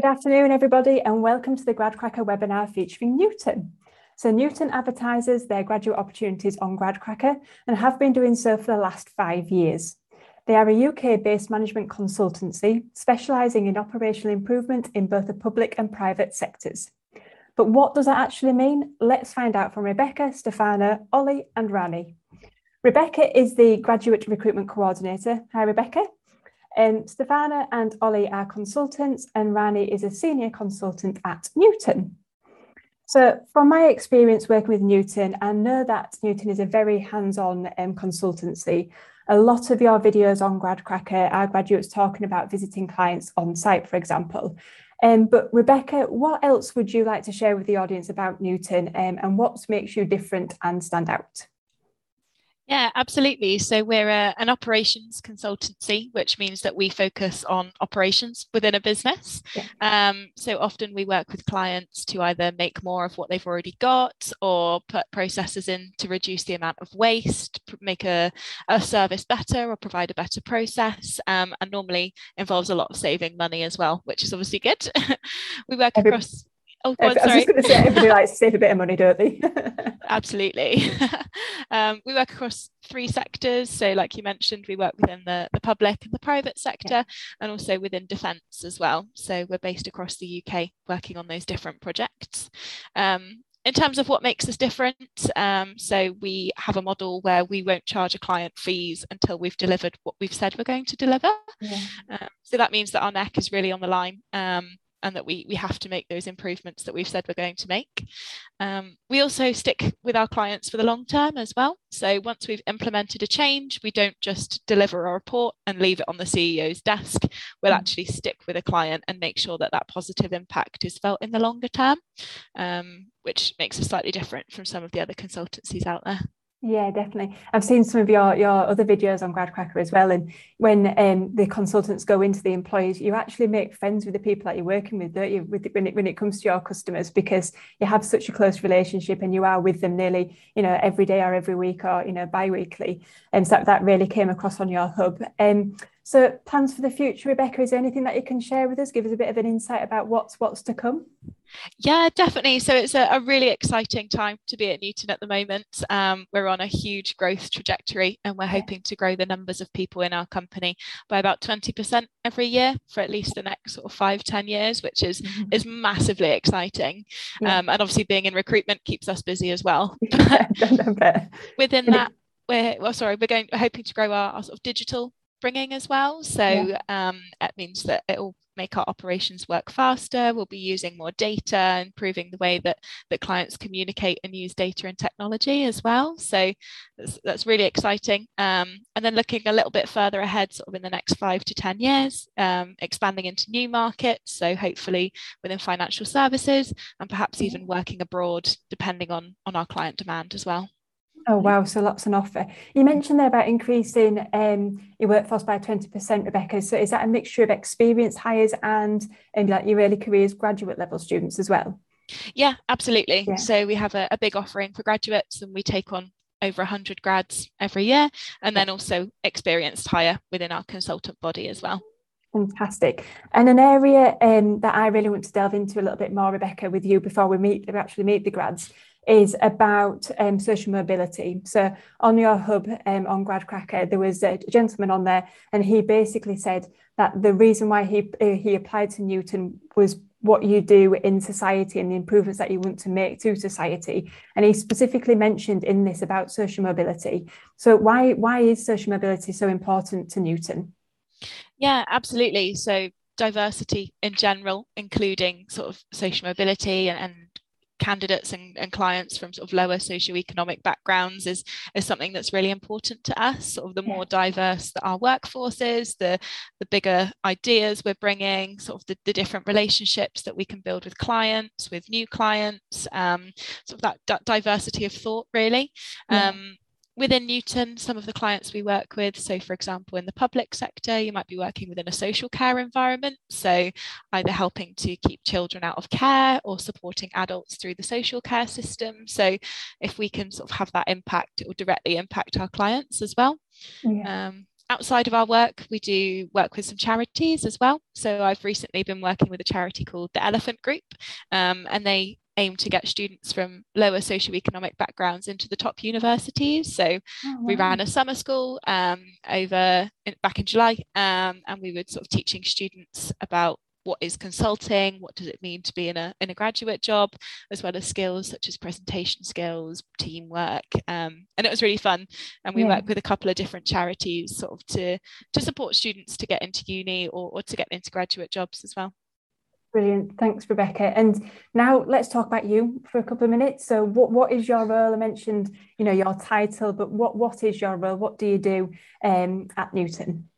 Good afternoon, everybody, and welcome to the GradCracker webinar featuring Newton. So Newton advertises their graduate opportunities on GradCracker and have been doing so for the last five years. They are a UK-based management consultancy specialising in operational improvement in both the public and private sectors. But what does that actually mean? Let's find out from Rebecca, Stefana, Ollie and Rani. Rebecca is the Graduate Recruitment Coordinator. Hi, Rebecca. Um, Stefana and Ollie are consultants and Rani is a senior consultant at Newton. So from my experience working with Newton, I know that Newton is a very hands-on um, consultancy. A lot of your videos on GradCracker are graduates talking about visiting clients on site, for example. Um, but Rebecca, what else would you like to share with the audience about Newton um, and what makes you different and stand out? Yeah, absolutely. So we're a, an operations consultancy, which means that we focus on operations within a business. Yeah. Um, so often we work with clients to either make more of what they've already got or put processes in to reduce the amount of waste, make a, a service better or provide a better process, um, and normally involves a lot of saving money as well, which is obviously good. we work Every- across Oh, God, I was just going to say, everybody likes to save a bit of money, don't they? Absolutely. um, we work across three sectors. So, like you mentioned, we work within the, the public and the private sector, yeah. and also within defence as well. So, we're based across the UK working on those different projects. Um, in terms of what makes us different, um, so we have a model where we won't charge a client fees until we've delivered what we've said we're going to deliver. Yeah. Uh, so that means that our neck is really on the line. Um, and that we we have to make those improvements that we've said we're going to make. Um, we also stick with our clients for the long term as well. So once we've implemented a change, we don't just deliver a report and leave it on the CEO's desk. We'll mm. actually stick with a client and make sure that that positive impact is felt in the longer term, um, which makes us slightly different from some of the other consultancies out there. Yeah, definitely. I've seen some of your your other videos on GradCracker as well. And when um, the consultants go into the employees, you actually make friends with the people that you're working with, don't you? With, when it when it comes to your customers, because you have such a close relationship and you are with them nearly, you know, every day or every week or you know bi-weekly. And so that, really came across on your hub. Um, so plans for the future, Rebecca, is there anything that you can share with us? Give us a bit of an insight about what's what's to come. Yeah, definitely. So it's a, a really exciting time to be at Newton at the moment. Um, we're on a huge growth trajectory and we're hoping to grow the numbers of people in our company by about 20% every year for at least the next sort of five, 10 years, which is mm-hmm. is massively exciting. Yeah. Um, and obviously being in recruitment keeps us busy as well. Within that, we're well, sorry, we're going we're hoping to grow our, our sort of digital bringing as well. So yeah. um, it means that it will make our operations work faster. We'll be using more data, improving the way that, that clients communicate and use data and technology as well. So that's, that's really exciting. Um, and then looking a little bit further ahead, sort of in the next five to 10 years, um, expanding into new markets. So hopefully within financial services and perhaps even working abroad, depending on, on our client demand as well. Oh wow, so lots on offer. You mentioned there about increasing um, your workforce by 20%, Rebecca. So is that a mixture of experienced hires and, and like your early careers graduate level students as well? Yeah, absolutely. Yeah. So we have a, a big offering for graduates and we take on over 100 grads every year and then also experienced hire within our consultant body as well. Fantastic. And an area um, that I really want to delve into a little bit more, Rebecca, with you before we meet, we actually meet the grads, is about um, social mobility. So on your hub um, on GradCracker, there was a gentleman on there, and he basically said that the reason why he uh, he applied to Newton was what you do in society and the improvements that you want to make to society. And he specifically mentioned in this about social mobility. So why why is social mobility so important to Newton? Yeah, absolutely. So diversity in general, including sort of social mobility and, and candidates and, and clients from sort of lower socioeconomic backgrounds is, is something that's really important to us. Sort of the more diverse that our workforce is, the, the bigger ideas we're bringing, sort of the, the different relationships that we can build with clients, with new clients, um, sort of that, that diversity of thought really. Yeah. Um, within Newton, some of the clients we work with, so for example, in the public sector, you might be working within a social care environment. So either helping to keep children out of care or supporting adults through the social care system. So if we can sort of have that impact, it will directly impact our clients as well. Yeah. Um, outside of our work, we do work with some charities as well. So I've recently been working with a charity called the Elephant Group, um, and they aim to get students from lower socioeconomic backgrounds into the top universities. So oh, wow. we ran a summer school um, over in, back in July, um, and we were sort of teaching students about what is consulting, what does it mean to be in a, in a graduate job, as well as skills such as presentation skills, teamwork. Um, and it was really fun. And we yeah. work with a couple of different charities sort of to, to support students to get into uni or, or to get into graduate jobs as well. Brilliant. Thanks, Rebecca. And now let's talk about you for a couple of minutes. So what, what is your role? I mentioned, you know, your title, but what, what is your role? What do you do um, at Newton?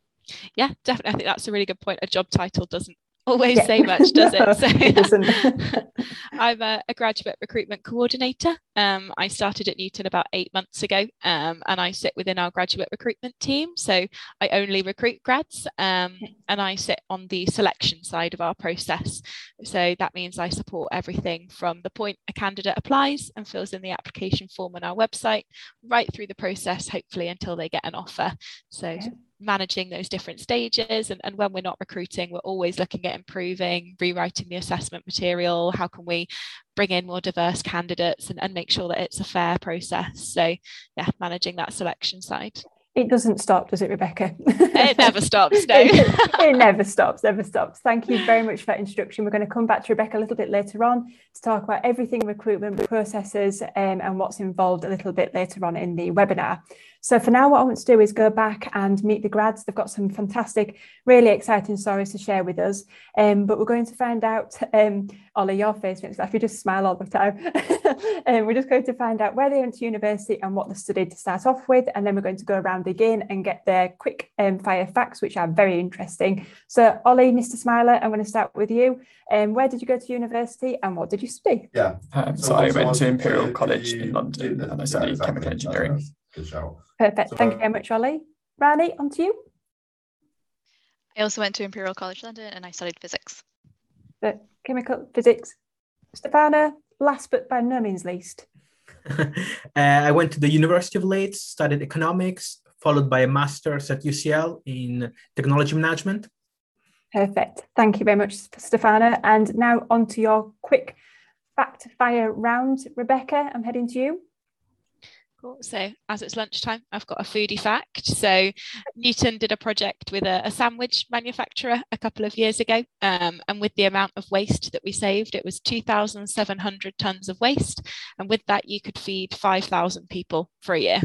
Yeah, definitely. I think that's a really good point. A job title doesn't always yeah. say much, does it? So, it doesn't. I'm a, a, graduate recruitment coordinator. Um, I started at Newton about eight months ago, um, and I sit within our graduate recruitment team. So I only recruit grads, um, and I sit on the selection side of our process. So that means I support everything from the point a candidate applies and fills in the application form on our website, right through the process, hopefully until they get an offer. So. Okay managing those different stages and, and when we're not recruiting we're always looking at improving rewriting the assessment material how can we bring in more diverse candidates and, and make sure that it's a fair process so yeah managing that selection side it doesn't stop, does it, Rebecca? it never stops, no. it, it, never stops, never stops. Thank you very much for that introduction. We're going to come back to Rebecca a little bit later on to talk about everything recruitment processes um, and what's involved a little bit later on in the webinar. So for now, what I want to do is go back and meet the grads. They've got some fantastic, really exciting stories to share with us. Um, but we're going to find out, um, Ollie, your face makes laugh. You just smile all the time. um, we're just going to find out where they went to university and what they studied to start off with. And then we're going to go around again and get their quick um, fire facts, which are very interesting. So Ollie, Mr. Smiler, I'm going to start with you. Um, where did you go to university and what did you study? Yeah. Um, so, so I went to Imperial College in London and I studied chemical engineering. Good shout. Perfect. So, Thank you very much, Ollie. Rani, on to you. I also went to Imperial College London and I studied physics. The chemical physics. Stefana, last but by no means least. uh, I went to the University of Leeds, studied economics, followed by a master's at UCL in technology management. Perfect. Thank you very much, Stefana. And now on to your quick fact fire round. Rebecca, I'm heading to you. So as it's lunchtime, I've got a foodie fact. So Newton did a project with a, a sandwich manufacturer a couple of years ago. Um, and with the amount of waste that we saved, it was 2,700 tons of waste. And with that, you could feed 5,000 people for a year.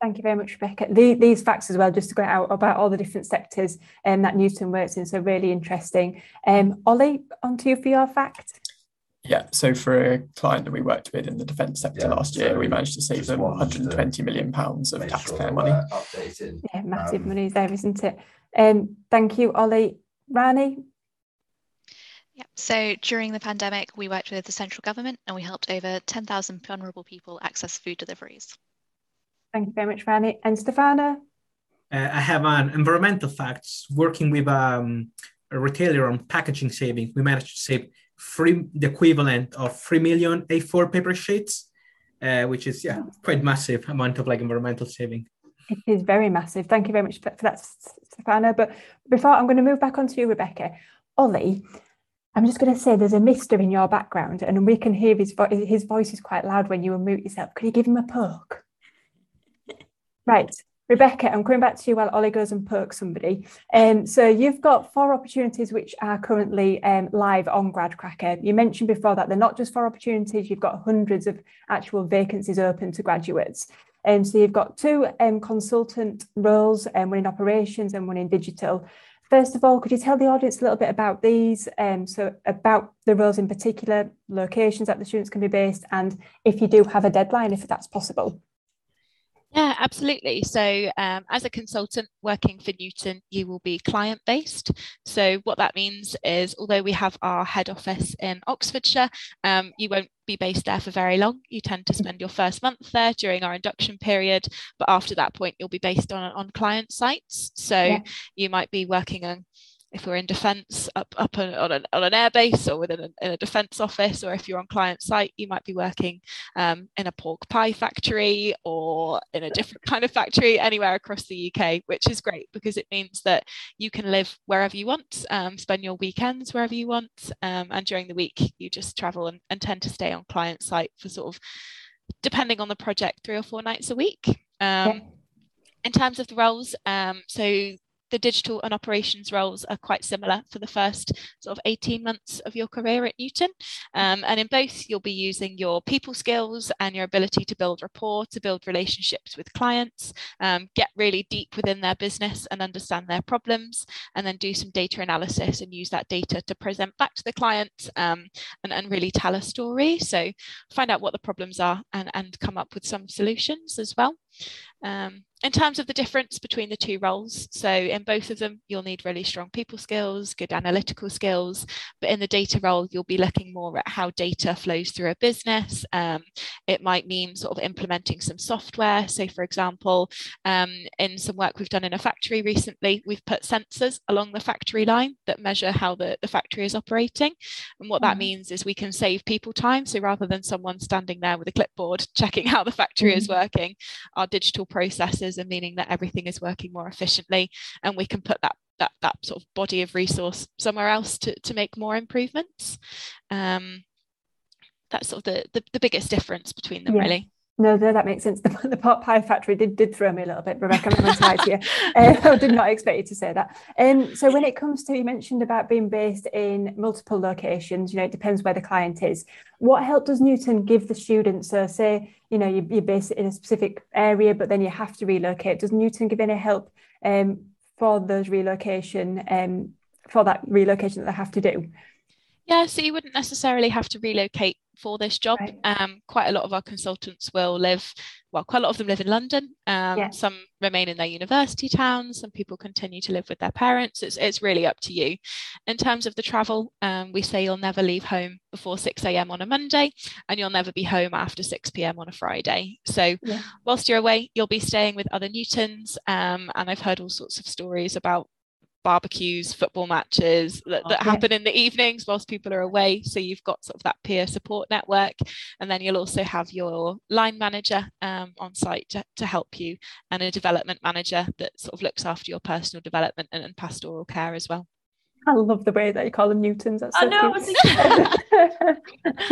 Thank you very much, Rebecca. The, these facts as well, just to go out about all the different sectors um, that Newton works in, so really interesting. Um, Ollie, on to you for your fact. Yeah, so for a client that we worked with in the defence sector yeah, last year, so we managed to save them 120 million pounds of taxpayer sure money. Yeah, massive um, money there, isn't it? Um, thank you, Ollie. Rani? Yeah, so during the pandemic, we worked with the central government and we helped over 10,000 vulnerable people access food deliveries. Thank you very much, Rani. And Stefana? Uh, I have an environmental facts working with um, a retailer on packaging saving. We managed to save three, the equivalent of 3 million A4 paper sheets, uh, which is yeah quite massive amount of like environmental saving. It is very massive. Thank you very much for, for that, Stefano. But before I'm going to move back onto you, Rebecca. Ollie, I'm just going to say there's a mister in your background, and we can hear his vo- his voice is quite loud when you unmute yourself. Could you give him a poke? right. Rebecca, I'm coming back to you while Ollie goes and pokes somebody. Um, so you've got four opportunities which are currently um, live on GradCracker. You mentioned before that they're not just four opportunities, you've got hundreds of actual vacancies open to graduates. And um, so you've got two um, consultant roles, um, one in operations and one in digital. First of all, could you tell the audience a little bit about these? Um, so about the roles in particular, locations that the students can be based, and if you do have a deadline, if that's possible. Yeah, absolutely. So, um, as a consultant working for Newton, you will be client based. So, what that means is, although we have our head office in Oxfordshire, um, you won't be based there for very long. You tend to spend your first month there during our induction period, but after that point, you'll be based on on client sites. So, yeah. you might be working on if we're in defence up up on, on, an, on an airbase or within a, in a defence office, or if you're on client site, you might be working um, in a pork pie factory or in a different kind of factory anywhere across the UK, which is great because it means that you can live wherever you want, um, spend your weekends wherever you want, um, and during the week you just travel and, and tend to stay on client site for sort of depending on the project, three or four nights a week. Um, yeah. In terms of the roles, um, so the digital and operations roles are quite similar for the first sort of 18 months of your career at Newton. Um, and in both, you'll be using your people skills and your ability to build rapport, to build relationships with clients, um, get really deep within their business and understand their problems, and then do some data analysis and use that data to present back to the client um, and, and really tell a story. So find out what the problems are and, and come up with some solutions as well. Um, in terms of the difference between the two roles, so in both of them, you'll need really strong people skills, good analytical skills, but in the data role, you'll be looking more at how data flows through a business. Um, it might mean sort of implementing some software. So, for example, um, in some work we've done in a factory recently, we've put sensors along the factory line that measure how the, the factory is operating. And what mm-hmm. that means is we can save people time. So, rather than someone standing there with a clipboard checking how the factory mm-hmm. is working, our digital processes and meaning that everything is working more efficiently and we can put that that that sort of body of resource somewhere else to, to make more improvements um, that's sort of the, the, the biggest difference between them yeah. really no, no, that makes sense. The, the pot pie factory did, did throw me a little bit, Rebecca. I'm to you. Uh, I did not expect you to say that. Um, so when it comes to, you mentioned about being based in multiple locations, you know, it depends where the client is. What help does Newton give the students? So say, you know, you, you're based in a specific area, but then you have to relocate. Does Newton give any help um, for those relocation, um, for that relocation that they have to do? Yeah, so you wouldn't necessarily have to relocate for this job. Right. Um, quite a lot of our consultants will live, well, quite a lot of them live in London. Um, yeah. Some remain in their university towns. Some people continue to live with their parents. It's, it's really up to you. In terms of the travel, um, we say you'll never leave home before 6 a.m. on a Monday and you'll never be home after 6 p.m. on a Friday. So yeah. whilst you're away, you'll be staying with other Newtons. Um, and I've heard all sorts of stories about barbecues, football matches that, that okay. happen in the evenings whilst people are away. So you've got sort of that peer support network. And then you'll also have your line manager um, on site to, to help you and a development manager that sort of looks after your personal development and, and pastoral care as well. I love the way that you call them Newtons. That's so I know.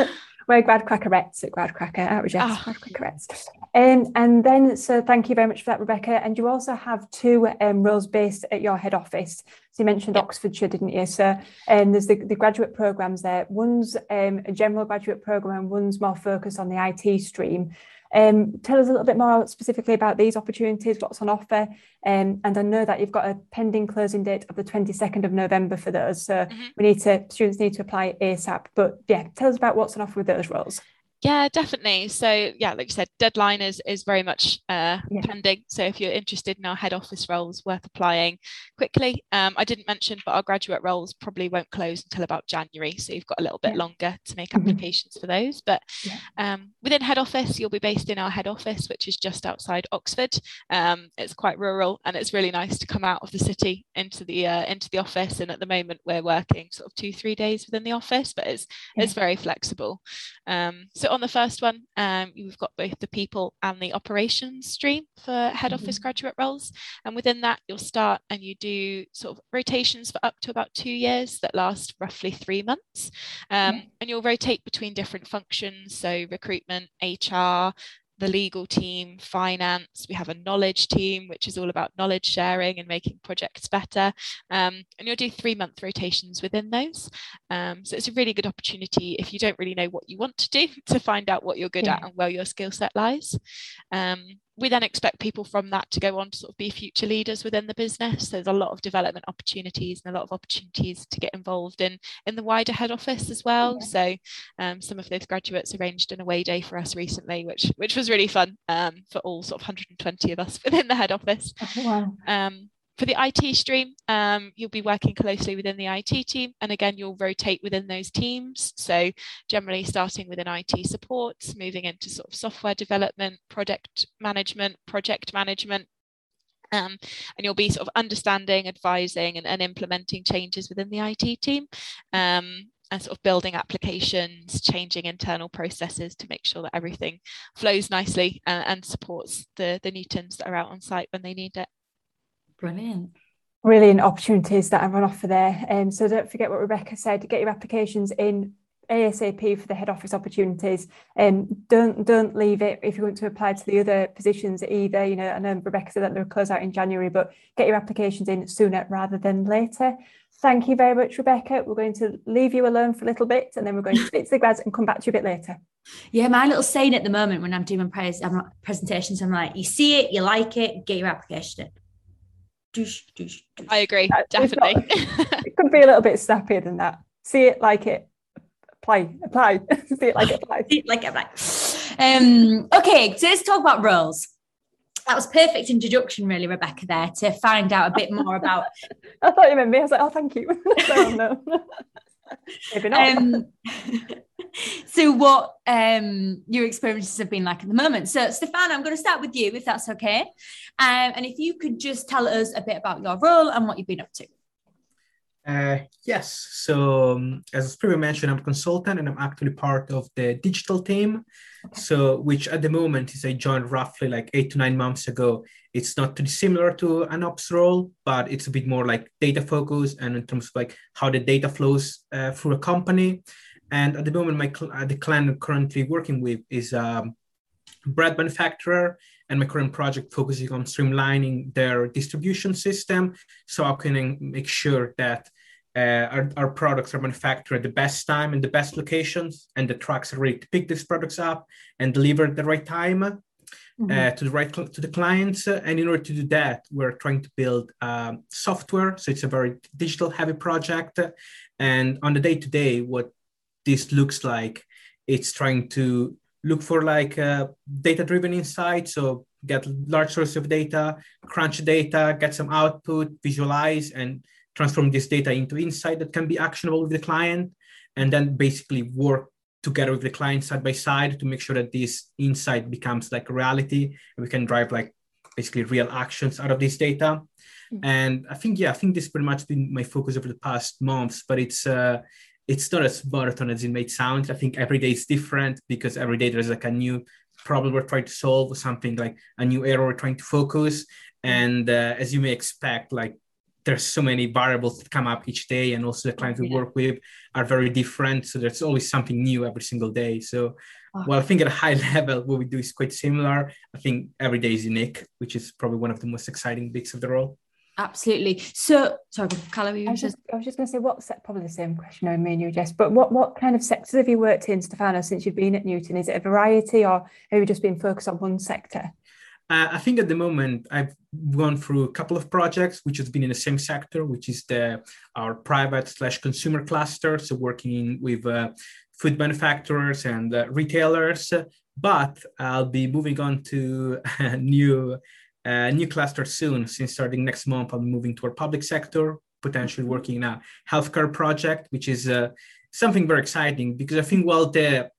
We're grad crackerettes at grad cracker outreach. Oh. Grad crackerettes. Um, and then, so thank you very much for that, Rebecca. And you also have two um, roles based at your head office. So you mentioned yep. Oxfordshire, didn't you? So um, there's the, the graduate programs there. One's um, a general graduate program and one's more focused on the IT stream. Um, tell us a little bit more specifically about these opportunities, what's on offer. Um, and I know that you've got a pending closing date of the 22nd of November for those. So mm-hmm. we need to, students need to apply ASAP. But yeah, tell us about what's on offer with those roles. Yeah, definitely. So yeah, like you said, deadline is is very much uh, yeah. pending. So if you're interested in our head office roles, worth applying quickly. Um, I didn't mention, but our graduate roles probably won't close until about January. So you've got a little bit yeah. longer to make mm-hmm. applications for those. But yeah. um, within head office, you'll be based in our head office, which is just outside Oxford. Um, it's quite rural, and it's really nice to come out of the city into the uh, into the office. And at the moment, we're working sort of two three days within the office, but it's it's very flexible. Um, so on the first one, um, you've got both the people and the operations stream for head mm-hmm. office graduate roles. And within that, you'll start and you do sort of rotations for up to about two years that last roughly three months. Um. And you'll rotate between different functions, so recruitment, HR, the legal team, finance. We have a knowledge team, which is all about knowledge sharing and making projects better. Um, and you'll do three month rotations within those. Um, so it's a really good opportunity if you don't really know what you want to do to find out what you're good yeah. at and where your skill set lies. Um, we then expect people from that to go on to sort of be future leaders within the business. So There's a lot of development opportunities and a lot of opportunities to get involved in in the wider head office as well. Yeah. So um, some of those graduates arranged an away day for us recently, which which was really fun um, for all sort of 120 of us within the head office. Oh, wow. Um, for the IT stream, um, you'll be working closely within the IT team, and again, you'll rotate within those teams. So, generally, starting within IT support, moving into sort of software development, product management, project management, Um, and you'll be sort of understanding, advising, and, and implementing changes within the IT team. Um, and sort of building applications, changing internal processes to make sure that everything flows nicely and, uh, and supports the, the Newtons that are out on site when they need it. Brilliant brilliant opportunities that are on offer there. Um, so don't forget what Rebecca said, get your applications in ASAP for the head office opportunities. Um, don't don't leave it if you want to apply to the other positions either. You know, I know Rebecca said that they'll close out in January, but get your applications in sooner rather than later. Thank you very much, Rebecca. We're going to leave you alone for a little bit and then we're going to speak to the grads and come back to you a bit later. Yeah, my little saying at the moment when I'm doing my pres- presentations, I'm like, you see it, you like it, get your application in. Doosh, doosh, doosh. I agree, definitely. Not, it could be a little bit snappier than that. See it, like it, apply, apply. See it, like it, apply. See it, like it, apply. Um, okay, so let's talk about roles. That was perfect introduction, really, Rebecca, there to find out a bit more about. I thought you meant me. I was like, oh, thank you. no, no. Maybe not. Um, so what um, your experiences have been like at the moment. So Stefan, I'm going to start with you if that's okay. Um, and if you could just tell us a bit about your role and what you've been up to. Uh, yes. So um, as previously mentioned, I'm a consultant and I'm actually part of the digital team. So which at the moment is I joined roughly like eight to nine months ago. It's not too similar to an ops role, but it's a bit more like data focus and in terms of like how the data flows uh, through a company. And at the moment, my cl- uh, the client I'm currently working with is a bread manufacturer, and my current project focusing on streamlining their distribution system, so I can make sure that uh, our, our products are manufactured at the best time in the best locations, and the trucks are ready to pick these products up and deliver at the right time. Mm-hmm. Uh, to the right cl- to the clients, and in order to do that, we're trying to build um, software. So it's a very digital heavy project, and on the day to day, what this looks like it's trying to look for like uh, data driven insights so get large source of data crunch data get some output visualize and transform this data into insight that can be actionable with the client and then basically work together with the client side by side to make sure that this insight becomes like reality and we can drive like basically real actions out of this data mm-hmm. and i think yeah i think this pretty much been my focus over the past months but it's uh it's not as marathon as it may sound. I think every day is different because every day there's like a new problem we're trying to solve or something like a new error we're trying to focus. And uh, as you may expect, like there's so many variables that come up each day, and also the clients we work with are very different. So there's always something new every single day. So, well, I think at a high level, what we do is quite similar. I think every day is unique, which is probably one of the most exciting bits of the role. Absolutely. So, sorry, Calla, I was just, I was just going to say, what's probably the same question I mean you, Jess, but what, what kind of sectors have you worked in, Stefano, since you've been at Newton? Is it a variety or have you just been focused on one sector? Uh, I think at the moment I've gone through a couple of projects which has been in the same sector, which is the our private slash consumer cluster, so working with uh, food manufacturers and uh, retailers. But I'll be moving on to new a new cluster soon. Since starting next month, I'm moving to our public sector, potentially working in a healthcare project, which is uh, something very exciting because I think while the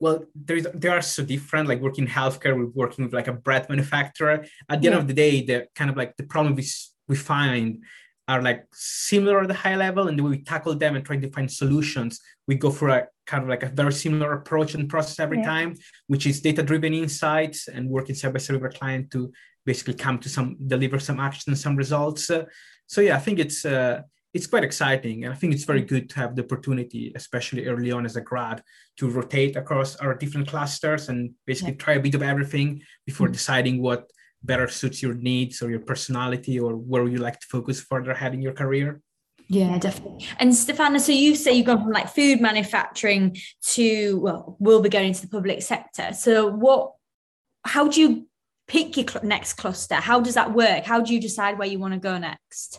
well there they are so different. Like working in healthcare, we're working with like a bread manufacturer. At the yeah. end of the day, the kind of like the problem we we find are like similar at the high level and the way we tackle them and trying to find solutions we go for a kind of like a very similar approach and process every yeah. time which is data driven insights and working side by side with our client to basically come to some deliver some action and some results. Uh, so yeah, I think it's uh, it's quite exciting, and I think it's very good to have the opportunity, especially early on as a grad, to rotate across our different clusters and basically yeah. try a bit of everything before mm-hmm. deciding what better suits your needs or your personality or where you like to focus further ahead in your career. Yeah, definitely. And Stefano, so you say you've gone from like food manufacturing to well, we'll be going to the public sector. So what how do you pick your cl- next cluster? How does that work? How do you decide where you want to go next?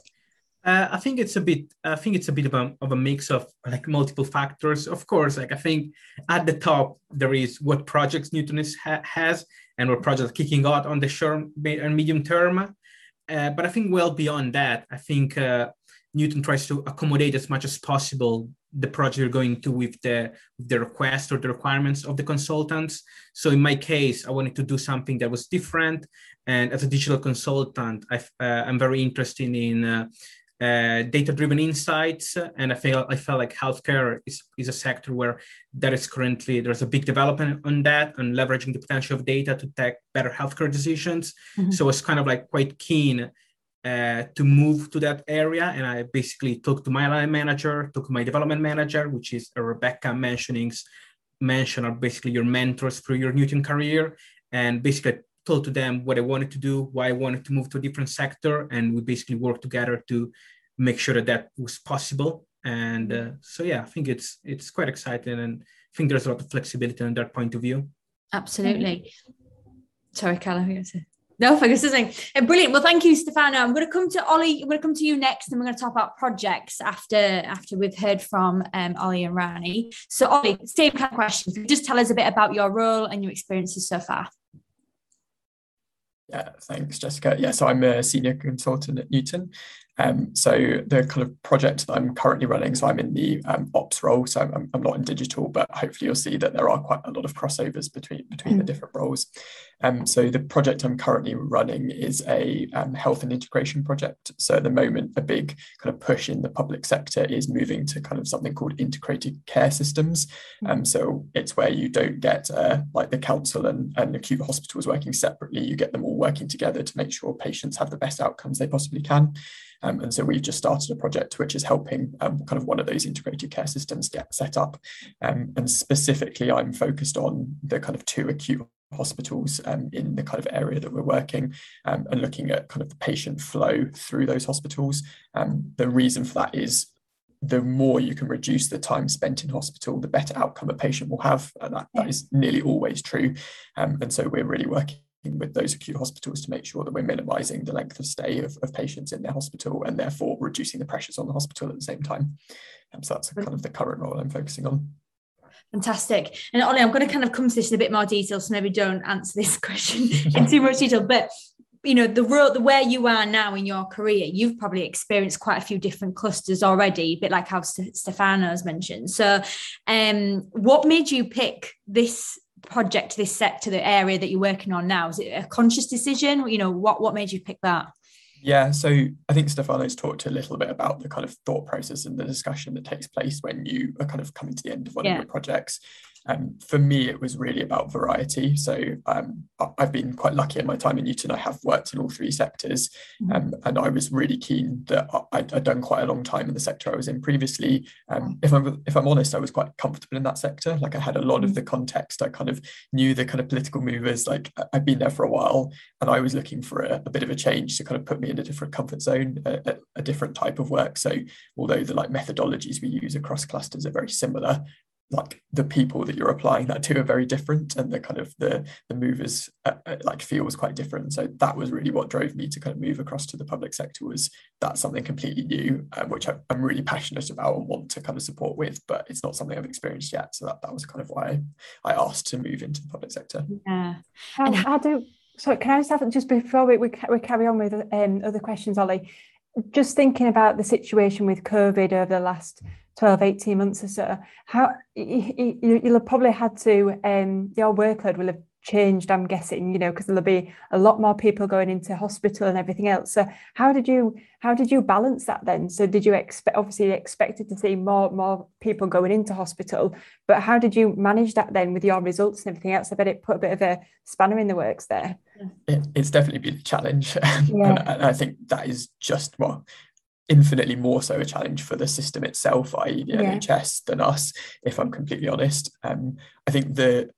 Uh, I think it's a bit. I think it's a bit of a, of a mix of like multiple factors. Of course, like I think at the top there is what projects Newton is, ha- has and what projects are kicking out on the short and medium term. Uh, but I think well beyond that, I think uh, Newton tries to accommodate as much as possible the project you're going to with the with the request or the requirements of the consultants. So in my case, I wanted to do something that was different. And as a digital consultant, i am uh, very interested in uh, data-driven insights, and I feel I felt like healthcare is, is a sector where there is currently there's a big development on that and leveraging the potential of data to take better healthcare decisions. Mm-hmm. So I was kind of like quite keen uh, to move to that area. And I basically talked to my line manager, talked to my development manager, which is Rebecca mentionings, mention are basically your mentors through your Newton career. And basically told to them what I wanted to do, why I wanted to move to a different sector. And we basically worked together to make sure that that was possible. And uh, so, yeah, I think it's it's quite exciting. And I think there's a lot of flexibility on that point of view. Absolutely. Sorry, Callum, no, focus isn't. Uh, brilliant. Well, thank you, Stefano. I'm going to come to Ollie. I'm going to come to you next, and we're going to talk about projects after after we've heard from um, Ollie and Rani. So, Ollie, same kind of question. Just tell us a bit about your role and your experiences so far. Yeah, thanks, Jessica. Yeah, so I'm a senior consultant at Newton. Um, so the kind of project that I'm currently running, so I'm in the um, ops role, so I'm, I'm, not in digital, but hopefully you'll see that there are quite a lot of crossovers between between mm. the different roles. Um, so the project I'm currently running is a um, health and integration project. So at the moment, a big kind of push in the public sector is moving to kind of something called integrated care systems. Mm. Um, so it's where you don't get uh, like the council and, and acute hospitals working separately, you get them all working together to make sure patients have the best outcomes they possibly can. Um, and so we've just started a project which is helping um, kind of one of those integrated care systems get set up. Um, and specifically, I'm focused on the kind of two acute hospitals um, in the kind of area that we're working um, and looking at kind of the patient flow through those hospitals. Um, the reason for that is the more you can reduce the time spent in hospital, the better outcome a patient will have. And that, that is nearly always true. Um, and so we're really working with those acute hospitals to make sure that we're minimizing the length of stay of, of patients in their hospital and therefore reducing the pressures on the hospital at the same time. Um, so that's kind of the current role I'm focusing on. Fantastic. And Ollie, I'm going to kind of come to this in a bit more detail, so maybe don't answer this question in too much detail. But you know, the road, the where you are now in your career, you've probably experienced quite a few different clusters already, a bit like how Stefano's mentioned. So, um, what made you pick this project, this sector, the area that you're working on now? Is it a conscious decision? You know, what what made you pick that? Yeah, so I think Stefano's talked a little bit about the kind of thought process and the discussion that takes place when you are kind of coming to the end of one yeah. of your projects. Um, for me, it was really about variety. So um, I've been quite lucky in my time in Newton. I have worked in all three sectors, mm-hmm. um, and I was really keen that I, had done quite a long time in the sector I was in previously. Um, if I'm if I'm honest, I was quite comfortable in that sector. Like I had a lot of the context. I kind of knew the kind of political movers. Like I'd been there for a while, and I was looking for a, a bit of a change to kind of put me in a different comfort zone, a, a different type of work. So although the like methodologies we use across clusters are very similar, like the people that you're applying that to are very different and the kind of the the movers uh, uh, like feel was quite different. So that was really what drove me to kind of move across to the public sector was that's something completely new um, which I, am really passionate about and want to kind of support with but it's not something I've experienced yet. So that, that was kind of why I, I asked to move into the public sector. Yeah. And how do so can I just have just before we, we, we carry on with um, other questions Ollie just thinking about the situation with COVID over the last 12, 18 months or so, how you, will have probably had to, um, your workload will have changed, I'm guessing, you know, because there'll be a lot more people going into hospital and everything else. So how did you how did you balance that then? So did you expect obviously expected to see more more people going into hospital, but how did you manage that then with your results and everything else? I bet it put a bit of a spanner in the works there. It, it's definitely been a challenge. Yeah. and I think that is just well infinitely more so a challenge for the system itself, i.e., the yeah. NHS, than us, if I'm completely honest. Um, I think the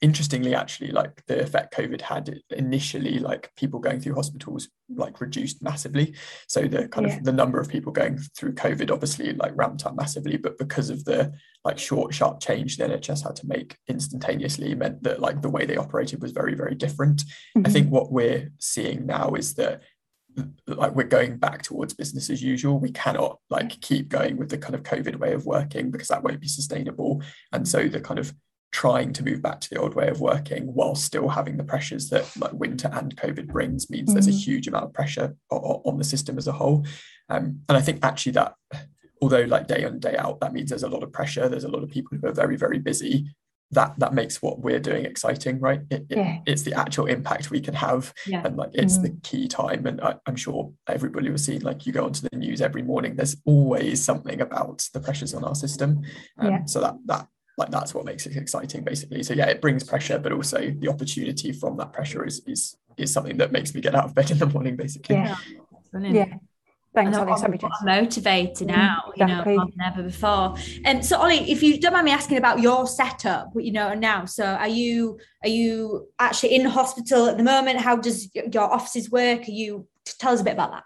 interestingly, actually, like the effect COVID had initially, like people going through hospitals, like reduced massively. So the kind yeah. of the number of people going through COVID obviously like ramped up massively, but because of the like short, sharp change the NHS had to make instantaneously meant that like the way they operated was very, very different. Mm-hmm. I think what we're seeing now is that like we're going back towards business as usual we cannot like keep going with the kind of covid way of working because that won't be sustainable and so the kind of trying to move back to the old way of working while still having the pressures that like winter and COVID brings means mm. there's a mm. huge amount of pressure on, on the system as a whole. Um, and I think actually that although like day on day out, that means there's a lot of pressure. There's a lot of people who are very, very busy. That that makes what we're doing exciting, right? It, yeah. it's the actual impact we can have, yeah. and like it's mm. the key time. And I, am sure everybody will see, like you go onto the news every morning. There's always something about the pressures on our system. Um, yeah. So that that like that's what makes it exciting basically so yeah it brings pressure but also the opportunity from that pressure is is is something that makes me get out of bed in the morning basically yeah yeah Thanks, Ollie. Sorry, motivated now, you know, than ever before. And um, so, Ollie, if you don't mind me asking about your setup, you know, now, so are you are you actually in hospital at the moment? How does your offices work? Are you tell us a bit about that?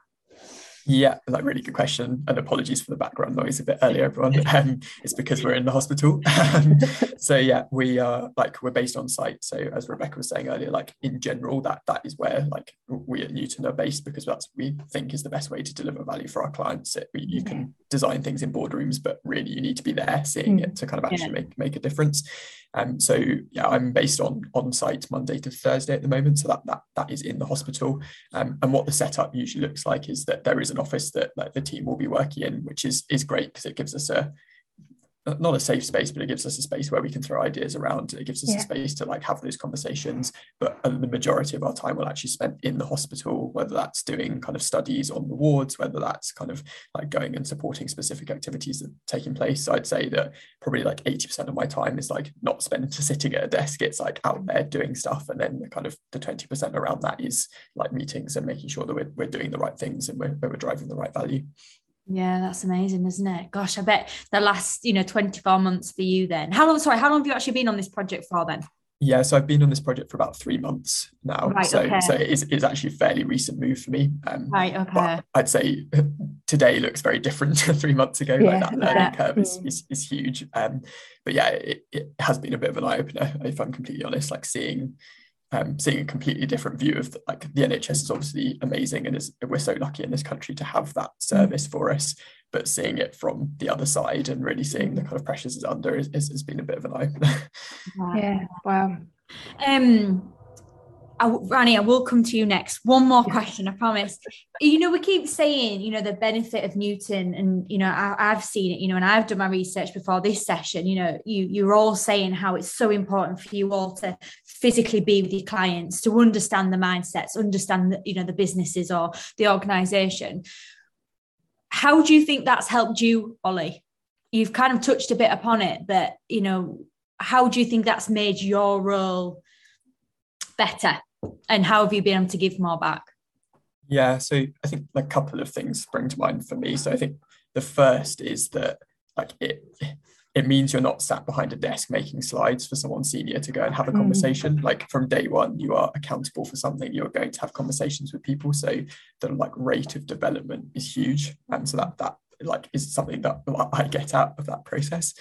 Yeah, like really good question. And apologies for the background noise a bit earlier, everyone. Um, it's because we're in the hospital. Um, so yeah, we are like we're based on site. So as Rebecca was saying earlier, like in general, that that is where like we at Newton are based because that's we think is the best way to deliver value for our clients. It, you can design things in boardrooms, but really you need to be there seeing mm. it to kind of actually yeah. make make a difference. Um, so yeah, I'm based on on site Monday to Thursday at the moment. So that that that is in the hospital. Um, and what the setup usually looks like is that there is an office that like, the team will be working in, which is is great because it gives us a not a safe space, but it gives us a space where we can throw ideas around. It gives us yeah. a space to like have those conversations. But uh, the majority of our time will actually spend in the hospital, whether that's doing kind of studies on the wards, whether that's kind of like going and supporting specific activities that are taking place. So I'd say that probably like 80% of my time is like not spent sitting at a desk. It's like out there doing stuff. And then the kind of the 20% around that is like meetings and making sure that we're, we're doing the right things and we're, we're driving the right value. Yeah, that's amazing, isn't it? Gosh, I bet the last, you know, 24 months for you then. How long, sorry, how long have you actually been on this project for then? Yeah, so I've been on this project for about three months now. Right, so, okay. so it's, it's actually a fairly recent move for me. Um, right, okay. I'd say today looks very different to three months ago. Yeah, like that learning yeah. curve is, mm. is, is huge. Um, but yeah, it, it has been a bit of an eye opener, if I'm completely honest, like seeing um, seeing a completely different view of the, like the NHS is obviously amazing and is, we're so lucky in this country to have that service for us. But seeing it from the other side and really seeing the kind of pressures it's under is, is, has been a bit of an eye opener. Yeah, wow. Um, I, Rani, I will come to you next. One more question, I promise. You know, we keep saying, you know, the benefit of Newton, and you know, I, have seen it, you know, and I've done my research before this session. You know, you you're all saying how it's so important for you all to physically be with your clients, to understand the mindsets, understand the, you know, the businesses or the organization. How do you think that's helped you, Ollie? You've kind of touched a bit upon it, but you know, how do you think that's made your role? better and how have you been able to give more back yeah so i think a couple of things spring to mind for me so i think the first is that like it it means you're not sat behind a desk making slides for someone senior to go and have a mm. conversation. Mm. Like from day one, you are accountable for something. You're going to have conversations with people. So the like rate of development is huge, and so that that like is something that I get out of that process.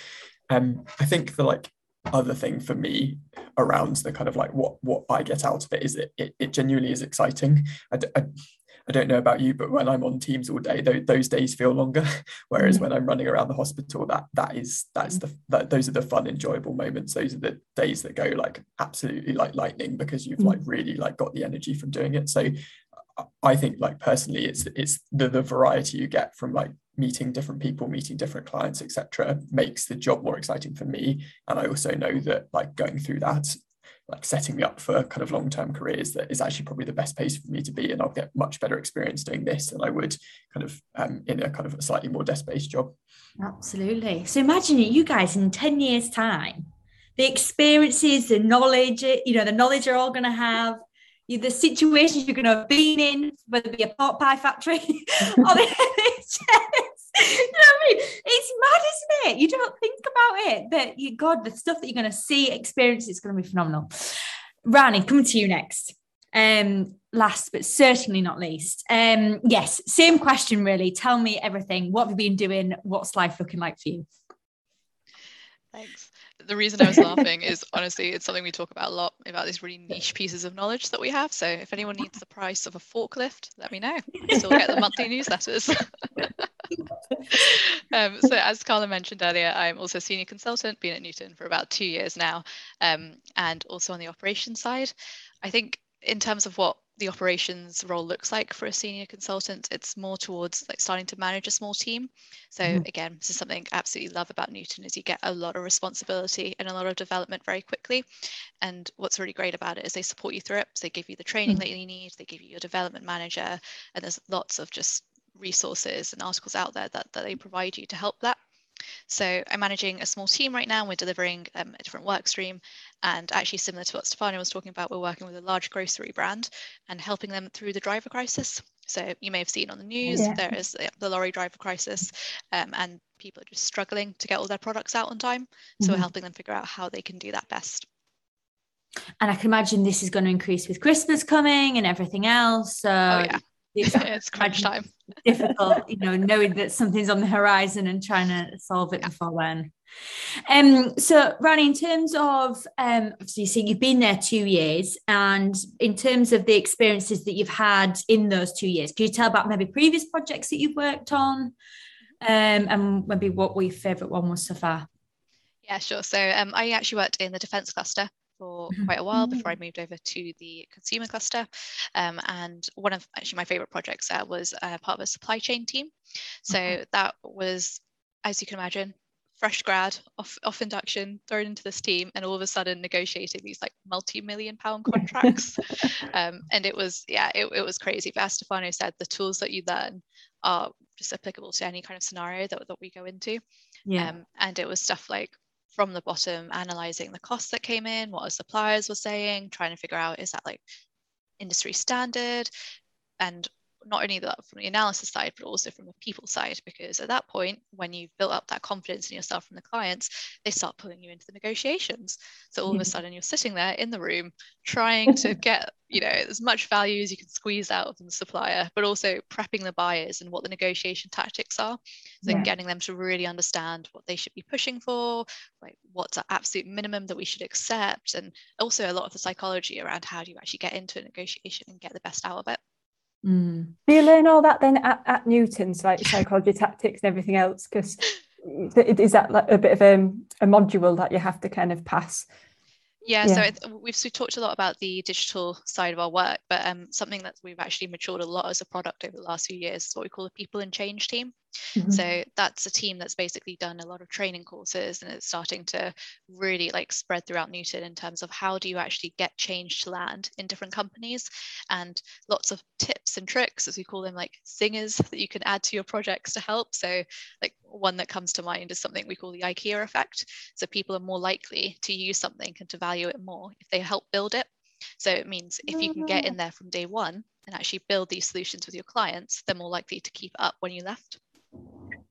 Um, I think the like other thing for me around the kind of like what what I get out of it is that it, it genuinely is exciting. I, I, I don't know about you, but when I'm on Teams all day, those, those days feel longer. Whereas when mm. I'm running around the hospital, that that is that's mm. the that, those are the fun, enjoyable moments. Those are the days that go like absolutely like lightning because you've like mm. really like got the energy from doing it. So I think like personally, it's it's the the variety you get from like meeting different people, meeting different clients, etc., makes the job more exciting for me. And I also know that like going through that, like setting me up for kind of long-term careers, that is actually probably the best place for me to be, and I'll get much better experience doing this than I would kind of um, in a kind of a slightly more desk-based job. Absolutely. So imagine you guys in ten years' time, the experiences, the knowledge, you know, the knowledge you're all going to have the situations you're going to have been in, whether it be a pot pie factory or the. you know what I mean? It's mad, isn't it? You don't think about it, but you, God, the stuff that you're going to see, experience, it's going to be phenomenal. Rani, coming to you next. Um, last but certainly not least. Um, yes, same question really. Tell me everything. What have you been doing? What's life looking like for you? Thanks the reason I was laughing is honestly, it's something we talk about a lot about these really niche pieces of knowledge that we have. So if anyone needs the price of a forklift, let me know. I still get the monthly newsletters. um, so as Carla mentioned earlier, I'm also a senior consultant, been at Newton for about two years now, um, and also on the operations side. I think in terms of what the operations role looks like for a senior consultant it's more towards like starting to manage a small team so mm. again this is something I absolutely love about newton is you get a lot of responsibility and a lot of development very quickly and what's really great about it is they support you through it so they give you the training mm. that you need they give you your development manager and there's lots of just resources and articles out there that, that they provide you to help that so I'm managing a small team right now. We're delivering um, a different work stream. And actually, similar to what Stefania was talking about, we're working with a large grocery brand and helping them through the driver crisis. So you may have seen on the news, yeah. there is the lorry driver crisis um, and people are just struggling to get all their products out on time. So mm-hmm. we're helping them figure out how they can do that best. And I can imagine this is going to increase with Christmas coming and everything else. So oh, yeah. it's crunch time. difficult, you know, knowing that something's on the horizon and trying to solve it yeah. before then. Um, so Rani, in terms of um, obviously, so you've been there two years, and in terms of the experiences that you've had in those two years, can you tell about maybe previous projects that you've worked on, um, and maybe what your favourite one was so far? Yeah, sure. So um, I actually worked in the defence cluster for mm-hmm. quite a while before I mm-hmm. moved over to the consumer cluster. Um, and one of actually my favorite projects there was uh, part of a supply chain team. So mm-hmm. that was, as you can imagine, fresh grad off, off induction thrown into this team and all of a sudden negotiating these like multi-million pound contracts um, and it was yeah it, it was crazy but as stefano said the tools that you learn are just applicable to any kind of scenario that, that we go into yeah. Um, and it was stuff like from the bottom, analyzing the costs that came in, what our suppliers were saying, trying to figure out is that like industry standard, and not only that from the analysis side, but also from the people side, because at that point, when you've built up that confidence in yourself from the clients, they start pulling you into the negotiations. So all of a hmm. sudden, you're sitting there in the room trying to get you know as much value as you can squeeze out of the supplier, but also prepping the buyers and what the negotiation tactics are. So yeah. getting them to really understand what they should be pushing for, like what's the absolute minimum that we should accept, and also a lot of the psychology around how do you actually get into a negotiation and get the best out of it. Mm. Do you learn all that then at, at Newton's, like psychology tactics and everything else? Because is that like a bit of a, a module that you have to kind of pass? Yeah, yeah. so we've, we've talked a lot about the digital side of our work, but um, something that we've actually matured a lot as a product over the last few years is what we call a people and change team. Mm-hmm. So that's a team that's basically done a lot of training courses and it's starting to really like spread throughout Newton in terms of how do you actually get change to land in different companies and lots of tips and tricks, as we call them, like singers that you can add to your projects to help. So, like one that comes to mind is something we call the IKEA effect. So, people are more likely to use something and to value it more if they help build it. So, it means if you can get in there from day one and actually build these solutions with your clients, they're more likely to keep up when you left.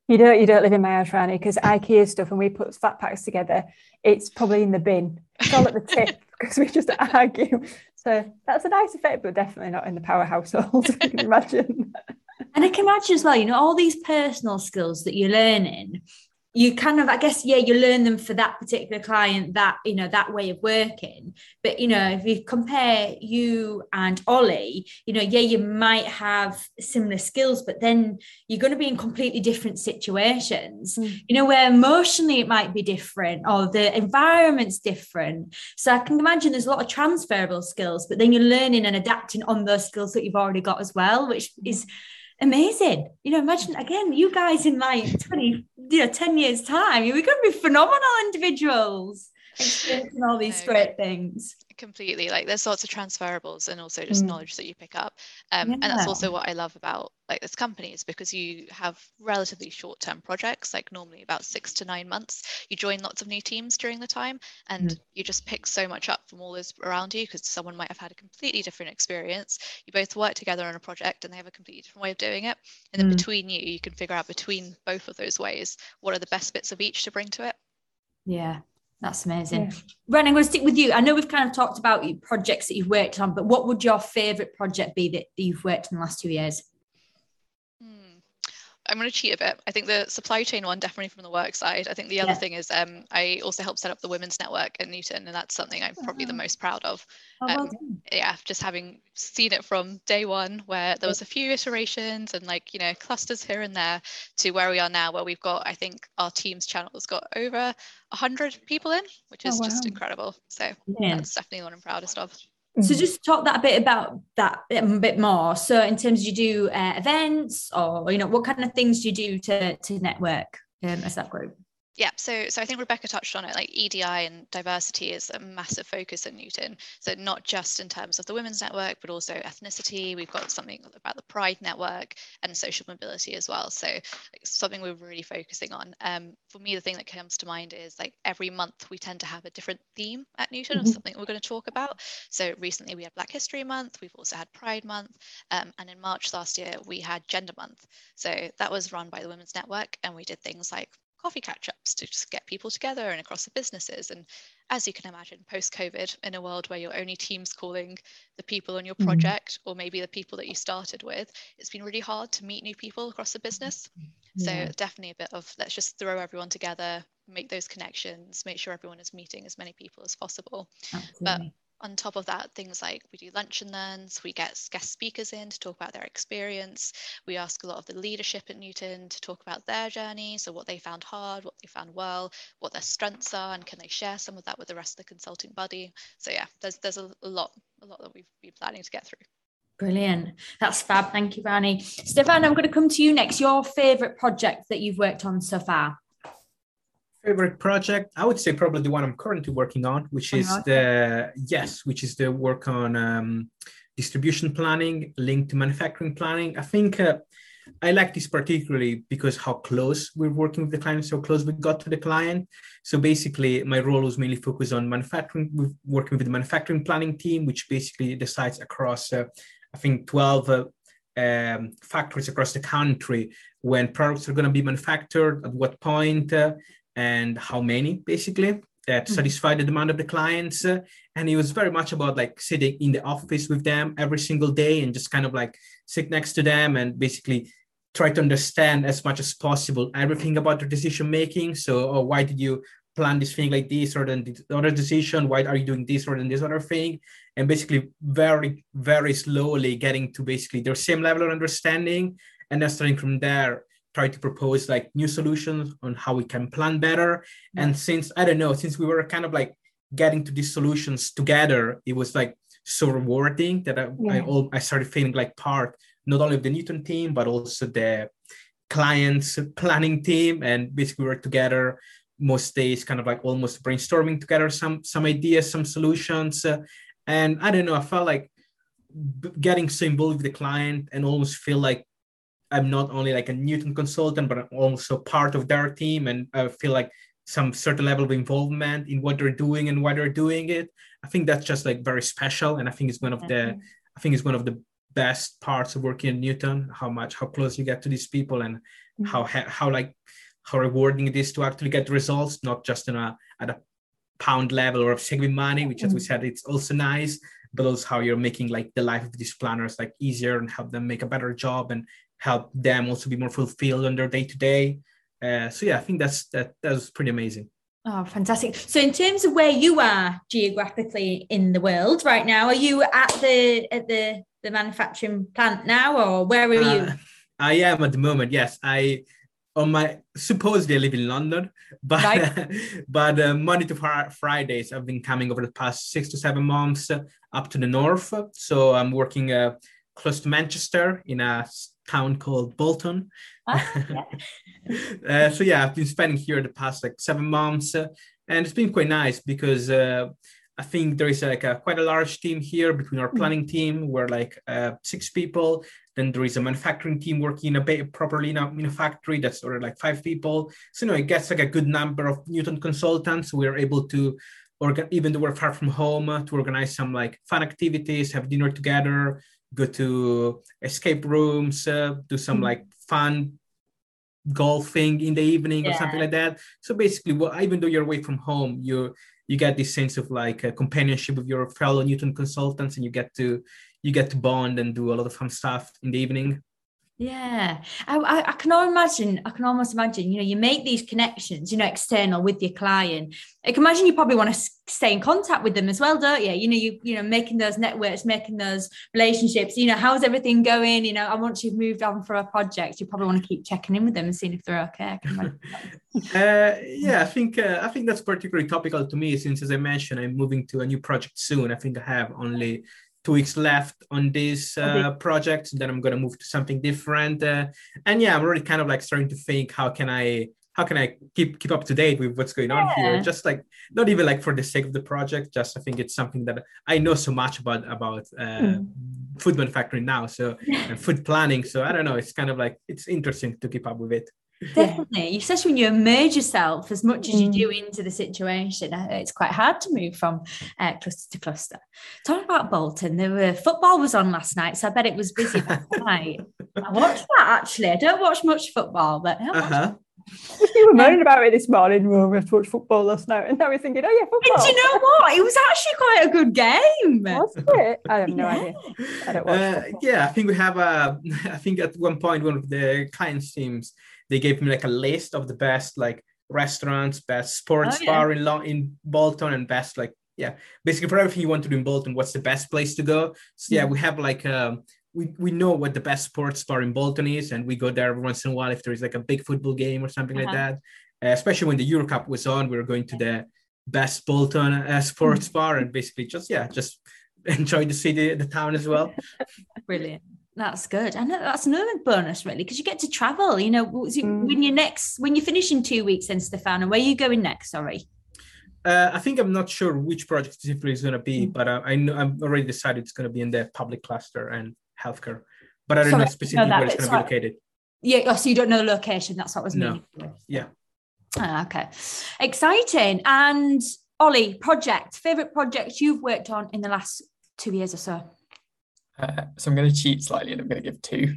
You don't you don't live in my house, Rani, because IKEA stuff and we put flat packs together, it's probably in the bin. It's all at the tip because we just argue. So that's a nice effect, but definitely not in the power household, I can imagine. And I can imagine as well, you know, all these personal skills that you're learning, you kind of i guess yeah you learn them for that particular client that you know that way of working. But you know if you compare you and ollie you know yeah you might have similar skills but then you're going to be in completely different situations. Mm. you know where emotionally it might be different or the environment's different. So i can imagine there's a lot of transferable skills but then you're learning and adapting on those skills that you've already got as well which is amazing. You know, imagine mm. again, you guys in like 20, you know, 10 years' time, you're going to be phenomenal individuals. Experiencing all these great things completely like there's lots of transferables and also just mm. knowledge that you pick up um, yeah. and that's also what i love about like this company is because you have relatively short-term projects like normally about six to nine months you join lots of new teams during the time and mm. you just pick so much up from all those around you because someone might have had a completely different experience you both work together on a project and they have a completely different way of doing it and then mm. between you you can figure out between both of those ways what are the best bits of each to bring to it yeah that's amazing. Yeah. Ren, I'm going to stick with you. I know we've kind of talked about projects that you've worked on, but what would your favourite project be that you've worked in the last two years? I'm going to cheat a bit. I think the supply chain one definitely from the work side. I think the other yeah. thing is um, I also helped set up the women's network at Newton, and that's something I'm probably the uh-huh. most proud of. Oh, um, yeah, just having seen it from day one, where there was a few iterations and like you know clusters here and there, to where we are now, where we've got I think our team's channel has got over hundred people in, which oh, is oh, wow. just incredible. So yeah. that's definitely one I'm proudest of. So mm. just talk that a bit about that a bit more. So in terms, you do uh, events, or you know, what kind of things do you do to to network um, as that group? Yeah, so so I think Rebecca touched on it. Like EDI and diversity is a massive focus at Newton. So not just in terms of the women's network, but also ethnicity. We've got something about the Pride network and social mobility as well. So something we're really focusing on. Um, for me, the thing that comes to mind is like every month we tend to have a different theme at Newton mm-hmm. of something we're going to talk about. So recently we had Black History Month. We've also had Pride Month, um, and in March last year we had Gender Month. So that was run by the Women's Network, and we did things like coffee catch ups to just get people together and across the businesses. And as you can imagine, post COVID, in a world where you're only teams calling the people on your mm-hmm. project mm-hmm. or maybe the people that you started with, it's been really hard to meet new people across the business. Yeah. So, definitely a bit of let's just throw everyone together, make those connections, make sure everyone is meeting as many people as possible. Absolutely. But on top of that, things like we do lunch and learns, we get guest speakers in to talk about their experience. We ask a lot of the leadership at Newton to talk about their journey, so what they found hard, what they found well, what their strengths are, and can they share some of that with the rest of the consulting body. So yeah, there's there's a, lot, a lot that we've been planning to get through. Brilliant. That's fab. Thank you, Rani. Stefan, I'm going to come to you next. Your favorite project that you've worked on so far? Favorite project? I would say probably the one i'm currently working on which is uh-huh. the yes which is the work on um, distribution planning linked to manufacturing planning. I think uh, i like this particularly because how close we're working with the client so close we got to the client. So basically my role was mainly focused on manufacturing with working with the manufacturing planning team which basically decides across uh, i think 12 uh, um, factories across the country. When products are going to be manufactured at what point uh, and how many basically that mm-hmm. satisfy the demand of the clients. And it was very much about like sitting in the office with them every single day and just kind of like sit next to them and basically try to understand as much as possible everything about their decision making. So oh, why did you plan this thing like this or then the other decision? Why are you doing this or then this other thing? And basically very very slowly getting to basically their same level of understanding and then starting from there try to propose like new solutions on how we can plan better. And since I don't know, since we were kind of like getting to these solutions together, it was like so rewarding that I, yeah. I, all, I started feeling like part not only of the Newton team but also the clients planning team, and basically we were together most days, kind of like almost brainstorming together some some ideas, some solutions, uh, and I don't know, I felt like getting so involved with the client and almost feel like I'm not only like a Newton consultant, but I'm also part of their team, and I feel like some certain level of involvement in what they're doing and why they're doing it. I think that's just like very special, and I think it's one of the I think it's one of the best parts of working at Newton. How much how close you get to these people, and mm-hmm. how how like how rewarding it is to actually get results, not just in a at a pound level or of saving money, which as we mm-hmm. said, it's also nice, but also how you're making like the life of these planners like easier and help them make a better job and help them also be more fulfilled on their day to day. So yeah, I think that's that that's pretty amazing. Oh, fantastic! So, in terms of where you are geographically in the world right now, are you at the at the the manufacturing plant now, or where are you? Uh, I am at the moment. Yes, I on my supposedly I live in London, but right. but uh, Monday to Fridays I've been coming over the past six to seven months uh, up to the north. So I'm working uh, close to Manchester in a town called Bolton. Ah, yeah. uh, so yeah, I've been spending here the past like seven months, uh, and it's been quite nice because uh, I think there is like a quite a large team here between our hmm. planning team. We're like uh, six people. Then there is a manufacturing team working in a bit properly in a, in a factory that's sort of like five people. So you know, it gets like a good number of Newton consultants. We're able to organ, even though we're far from home, uh, to organize some like fun activities, have dinner together, go to escape rooms, uh, do some mm-hmm. like fun golfing in the evening yeah. or something like that. So basically, well, even though you're away from home, you you get this sense of like a companionship with your fellow Newton consultants, and you get to you get to bond and do a lot of fun stuff in the evening. Yeah, I, I, I can imagine. I can almost imagine. You know, you make these connections. You know, external with your client. I can imagine you probably want to stay in contact with them as well, don't you? You know, you you know, making those networks, making those relationships. You know, how's everything going? You know, and once you've moved on for a project, you probably want to keep checking in with them and seeing if they're okay. uh, yeah, I think uh, I think that's particularly topical to me since, as I mentioned, I'm moving to a new project soon. I think I have only two weeks left on this uh, project. Then I'm gonna move to something different. Uh, and yeah, I'm already kind of like starting to think how can I how can I keep keep up to date with what's going on here? Just like not even like for the sake of the project. Just I think it's something that I know so much about about uh, mm. food manufacturing now. So and food planning. So I don't know. It's kind of like it's interesting to keep up with it. Definitely, especially when you immerse yourself as much as you do mm. into the situation, uh, it's quite hard to move from uh, cluster to cluster. Talking about Bolton, there were football was on last night, so I bet it was busy last night. I watched that actually. I don't watch much football, but uh-huh. you were moaning about it this morning. Well, we have to watch football last night, and now we're thinking, oh yeah, football. And do you know what? It was actually quite a good game. Was it? I have no idea. I don't watch. Uh, yeah, I think we have a. I think at one point one of the clients teams they gave me like a list of the best like restaurants, best sports oh, yeah. bar in Long in Bolton, and best like yeah, basically for everything you want to do in Bolton, what's the best place to go? So yeah, mm-hmm. we have like um we, we know what the best sports bar in Bolton is, and we go there every once in a while if there is like a big football game or something uh-huh. like that. Uh, especially when the Euro Cup was on, we were going to the best Bolton uh, sports mm-hmm. bar and basically just yeah, just enjoy the city, the town as well. Brilliant. That's good. I know that's another bonus, really, because you get to travel. You know, mm. when you're next, when you finish in two weeks, then Stefano, where are you going next? Sorry. Uh, I think I'm not sure which project specifically is going to be, mm. but uh, I know I'm already decided it's going to be in the public cluster and healthcare. But I don't sorry, know specifically where it's going to be located. Yeah, oh, so you don't know the location. That's what was no. meaning. Yeah. Ah, okay, exciting. And Ollie, project favorite project you've worked on in the last two years or so. Uh, so I'm going to cheat slightly and I'm going to give two,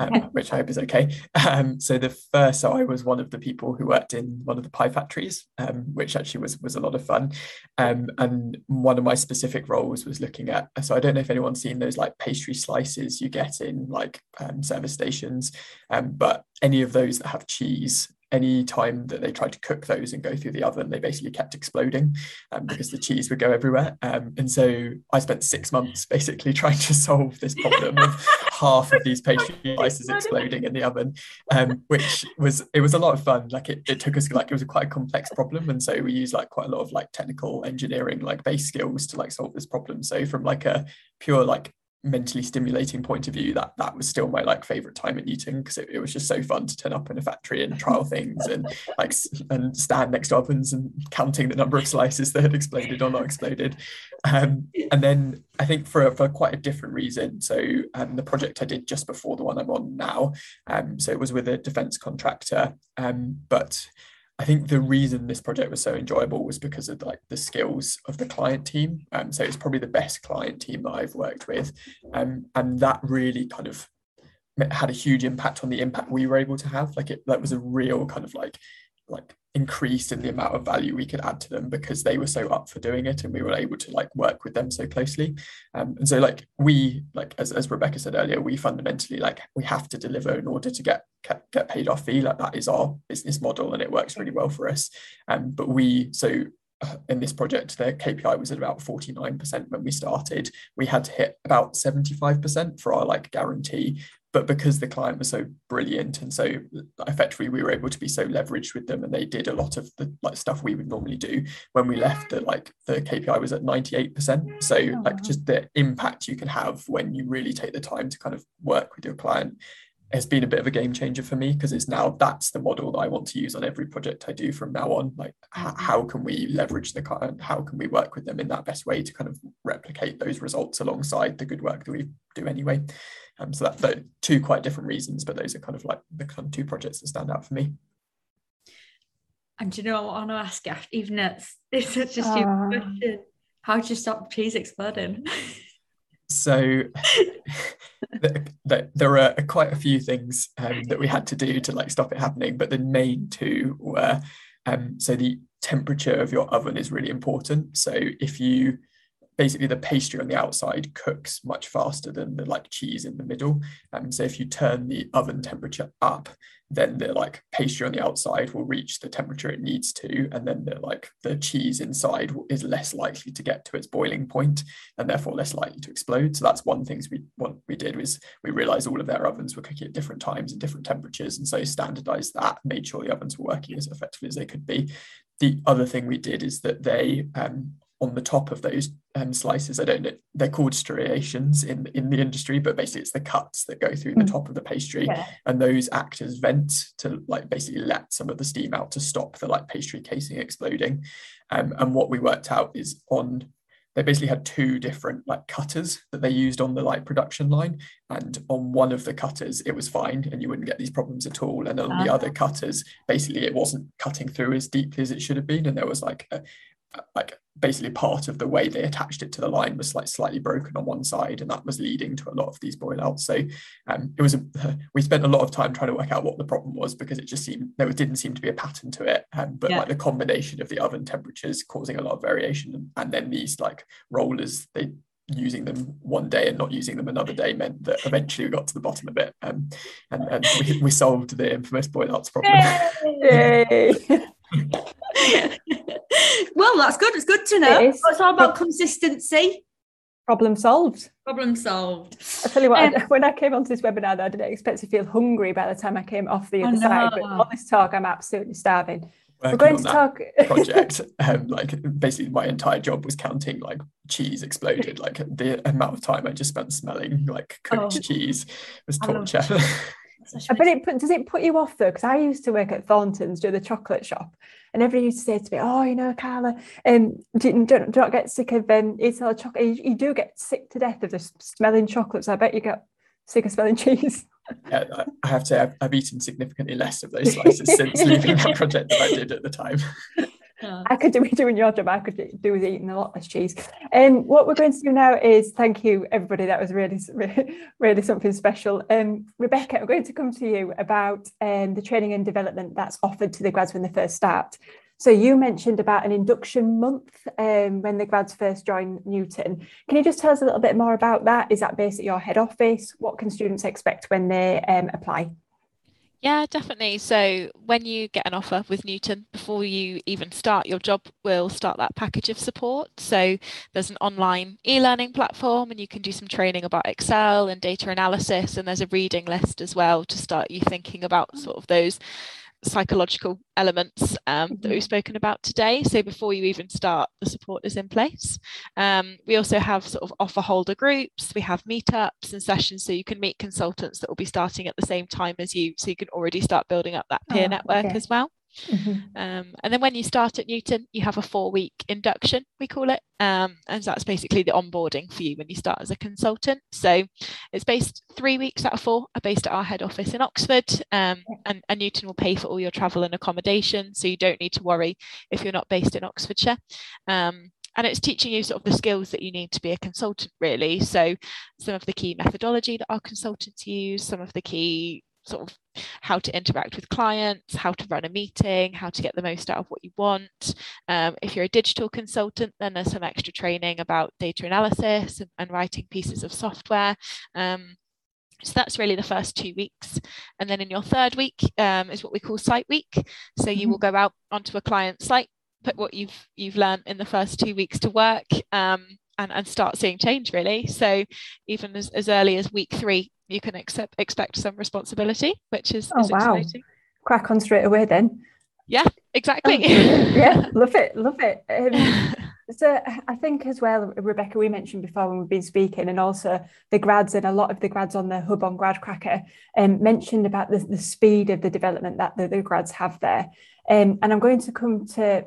um, which I hope is okay. Um, so the first, so I was one of the people who worked in one of the pie factories, um, which actually was was a lot of fun. Um, and one of my specific roles was looking at. So I don't know if anyone's seen those like pastry slices you get in like um, service stations, um, but any of those that have cheese any time that they tried to cook those and go through the oven, they basically kept exploding um, because the cheese would go everywhere. Um, and so I spent six months basically trying to solve this problem of half of these pastry slices exploding in the oven, um, which was it was a lot of fun. Like it, it took us like it was a quite a complex problem, and so we used like quite a lot of like technical engineering like base skills to like solve this problem. So from like a pure like mentally stimulating point of view that that was still my like favorite time at newton because it, it, was just so fun to turn up in a factory and trial things and like and stand next to ovens and counting the number of slices that had exploded or not exploded. Um, and then i think for, for quite a different reason. So um, the project i did just before the one i'm on now um, so it was with a defense contractor um, but I think the reason this project was so enjoyable was because of like the skills of the client team. Um, so it's probably the best client team that I've worked with, um, and that really kind of had a huge impact on the impact we were able to have. Like it, that was a real kind of like like increased in the amount of value we could add to them because they were so up for doing it and we were able to like work with them so closely. Um, and so like we like as, as rebecca said earlier we fundamentally like we have to deliver in order to get get, get paid our fee. Like that is our business model and it works really well for us. Um, but we so uh, in this project, their KPI was at about 49% when we started. We had to hit about 75% for our like guarantee but because the client was so brilliant and so effectively we were able to be so leveraged with them and they did a lot of the like stuff we would normally do when we left the like the kpi was at 98% so like just the impact you can have when you really take the time to kind of work with your client has been a bit of a game changer for me because it's now that's the model that I want to use on every project I do from now on. Like, h- how can we leverage the client? How can we work with them in that best way to kind of replicate those results alongside the good work that we do anyway? Um, so that, that two quite different reasons, but those are kind of like the kind of two projects that stand out for me. And you know I want to ask you, even it's it's such a stupid uh, question. How do you stop cheese exploding? So there are quite a few things um, that we had to do to like stop it happening, but the main two were um, so the temperature of your oven is really important. So if you basically the pastry on the outside cooks much faster than the like cheese in the middle. And um, so if you turn the oven temperature up, then the like pastry on the outside will reach the temperature it needs to, and then the like the cheese inside is less likely to get to its boiling point, and therefore less likely to explode. So that's one things we what we did was we realized all of their ovens were cooking at different times and different temperatures, and so standardized that, made sure the ovens were working as effectively as they could be. The other thing we did is that they um, on the top of those um, slices. I don't know, they're called striations in, in the industry, but basically it's the cuts that go through mm. the top of the pastry. Yeah. And those act as vents to like basically let some of the steam out to stop the like pastry casing exploding. Um, and what we worked out is on they basically had two different like cutters that they used on the like production line and on one of the cutters it was fine and you wouldn't get these problems at all and on uh-huh. the other cutters basically it wasn't cutting through as deeply as it should have been and there was like a, like basically part of the way they attached it to the line was like slightly broken on one side and that was leading to a lot of these boilouts so um, it was a, we spent a lot of time trying to work out what the problem was because it just seemed there didn't seem to be a pattern to it um, but yeah. like the combination of the oven temperatures causing a lot of variation and, and then these like rollers they using them one day and not using them another day meant that eventually we got to the bottom of it um, and, and we, we solved the infamous boilouts problem Yay! well, that's good. It's good to know. It it's all about consistency. Problem solved. Problem solved. I tell you what, um, when I came onto this webinar, I didn't expect to feel hungry by the time I came off the other side. But on this talk, I'm absolutely starving. We're going to talk project. Um, like basically, my entire job was counting like cheese exploded. Like the amount of time I just spent smelling like cooked oh. cheese was torture. but it does it put you off though? Because I used to work at Thornton's, do the chocolate shop, and everybody used to say to me, "Oh, you know, Carla, um, do, you, do, do not get sick of um, eating all the chocolate. You, you, do get sick to death of just smelling chocolates. I bet you get sick of smelling cheese." Yeah, I have to I've, I've eaten significantly less of those slices since leaving that project that I did at the time. I could do doing your job. I could do with eating a lot less cheese. And um, what we're going to do now is thank you, everybody. That was really, really something special. Um, Rebecca, I'm going to come to you about um, the training and development that's offered to the grads when they first start. So you mentioned about an induction month um, when the grads first join Newton. Can you just tell us a little bit more about that? Is that based at your head office? What can students expect when they um, apply? Yeah, definitely. So when you get an offer with Newton, before you even start your job, we'll start that package of support. So there's an online e-learning platform and you can do some training about Excel and data analysis. And there's a reading list as well to start you thinking about mm. sort of those psychological elements um, that we've mm-hmm. spoken about today. So before you even start, the support is in place. Um, we also have sort of offer holder groups. We have meetups and sessions so you can meet consultants that will be starting at the same time as you. So you can already start building up that peer oh, network okay. as well. Mm-hmm. Um, and then when you start at Newton, you have a four week induction, we call it. Um, and that's basically the onboarding for you when you start as a consultant. So it's based three weeks out of four are based at our head office in Oxford. Um, and, and Newton will pay for all your travel and accommodation. So you don't need to worry if you're not based in Oxfordshire. Um, and it's teaching you sort of the skills that you need to be a consultant really so some of the key methodology that our consultants use some of the key sort of how to interact with clients, how to run a meeting, how to get the most out of what you want. Um, if you're a digital consultant, then there's some extra training about data analysis and, and writing pieces of software. Um, so that's really the first two weeks. And then in your third week um, is what we call site week. So you will mm-hmm. go out onto a client site, put what you've you've learned in the first two weeks to work um, and, and start seeing change really. So even as, as early as week three, you can accept, expect some responsibility, which is, oh, is wow. exciting. Crack on straight away then. Yeah, exactly. Oh, yeah, love it, love it. Um, so I think as well, Rebecca, we mentioned before when we've been speaking, and also the grads and a lot of the grads on the hub on GradCracker um, mentioned about the, the speed of the development that the, the grads have there. Um, and I'm going to come to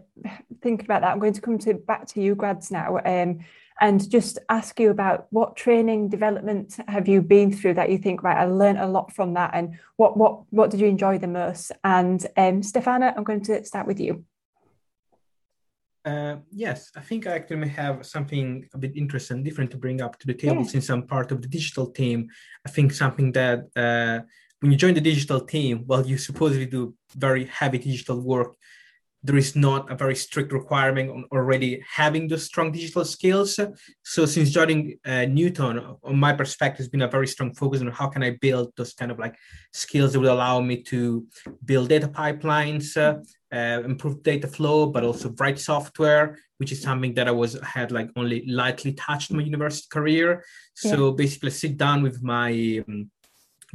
think about that. I'm going to come to back to you grads now. Um, and just ask you about what training development have you been through that you think right i learned a lot from that and what what what did you enjoy the most and um, stefana i'm going to start with you uh, yes, I think I actually have something a bit interesting, different to bring up to the table yeah. since I'm part of the digital team. I think something that uh, when you join the digital team, well, you supposedly do very heavy digital work there is not a very strict requirement on already having those strong digital skills. So since joining uh, Newton, on my perspective, has been a very strong focus on how can I build those kind of like skills that will allow me to build data pipelines, uh, uh, improve data flow, but also write software, which is something that I was had like only lightly touched my university career. So yeah. basically, sit down with my um,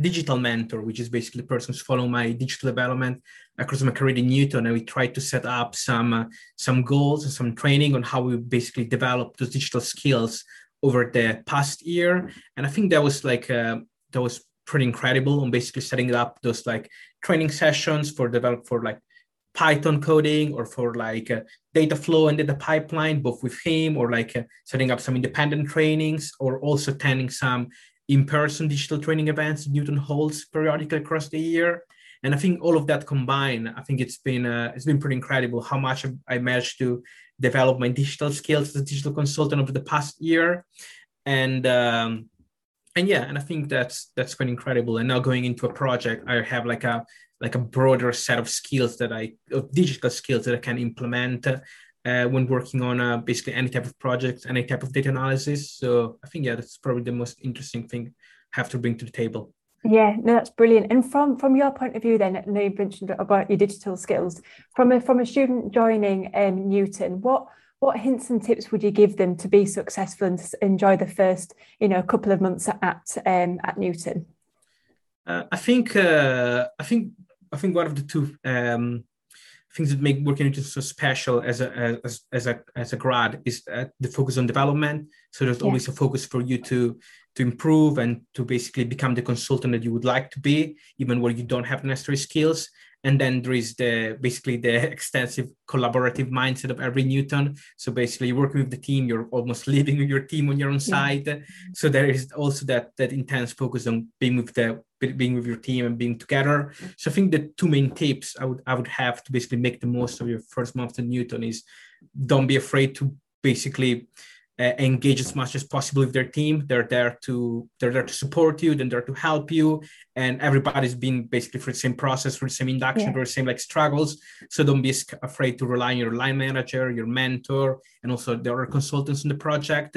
digital mentor, which is basically the person who's following my digital development across my career in Newton, and we tried to set up some uh, some goals and some training on how we basically develop those digital skills over the past year. And I think that was like uh, that was pretty incredible on basically setting up those like training sessions for develop for like Python coding or for like uh, data flow and data pipeline, both with him or like uh, setting up some independent trainings or also attending some in-person digital training events Newton holds periodically across the year. And I think all of that combined, I think it's been uh, it's been pretty incredible how much I managed to develop my digital skills as a digital consultant over the past year, and um, and yeah, and I think that's that's quite incredible. And now going into a project, I have like a like a broader set of skills that I of digital skills that I can implement uh, when working on uh, basically any type of project, any type of data analysis. So I think yeah, that's probably the most interesting thing I have to bring to the table. Yeah, no, that's brilliant. And from from your point of view, then, I know you mentioned about your digital skills. From a from a student joining um, Newton, what what hints and tips would you give them to be successful and enjoy the first, you know, couple of months at um, at Newton? Uh, I think uh, I think I think one of the two um, things that make working Newton so special as a as, as a as a grad is uh, the focus on development. So there's yeah. always a focus for you to to improve and to basically become the consultant that you would like to be, even where you don't have the necessary skills and then there is the basically the extensive collaborative mindset of every newton. So basically you're working with the team you're almost living with your team on your own side. Yeah. so there is also that that intense focus on being with the being with your team and being together. So i think the two main tips i would i would have to basically make the most of your first month in newton is don't be afraid to basically Uh, engage as much as possible with their team. They're there to they're there to support you, then they're to help you, and everybody's been basically for the same process, for the same induction, yeah. for the same like struggles. So don't be afraid to rely on your line manager, your mentor, and also there are consultants in the project.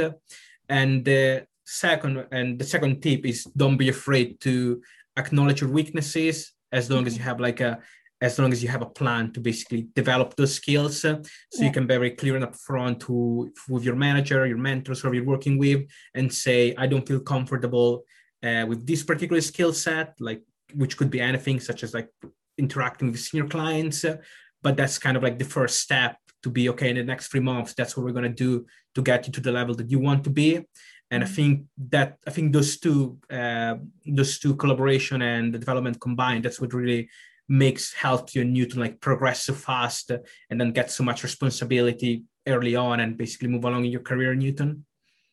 And the second and the second tip is don't be afraid to acknowledge your weaknesses as long as mm-hmm. you have like a as long as you have a plan to basically develop those skills uh, so yeah. you can be very clear and upfront to, with your manager your mentors who you're working with and say i don't feel comfortable uh, with this particular skill set like which could be anything such as like interacting with senior clients uh, but that's kind of like the first step to be okay in the next three months that's what we're going to do to get you to the level that you want to be and I mm-hmm. think that I think those two uh, those two collaboration and the development combined that's what really makes helps you new to like progress so fast and then get so much responsibility early on and basically move along in your career newton?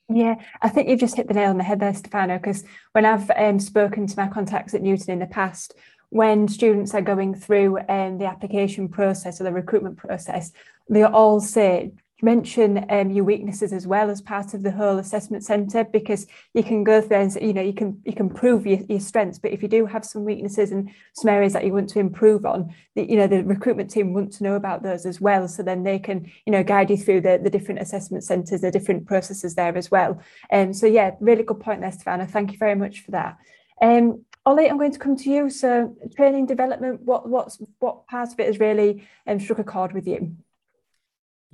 Yeah, I think you've just hit the nail on the head there, Stefano, because when I've um, spoken to my contacts at Newton in the past, when students are going through um, the application process or the recruitment process, they all say, mention um, your weaknesses as well as part of the whole assessment centre because you can go there and you know you can you can prove your, your strengths but if you do have some weaknesses and some areas that you want to improve on the, you know the recruitment team want to know about those as well so then they can you know guide you through the, the different assessment centres the different processes there as well and um, so yeah really good point there Stefano thank you very much for that um, Ollie, I'm going to come to you. So, training development, what what's what part of it has really um, struck a chord with you?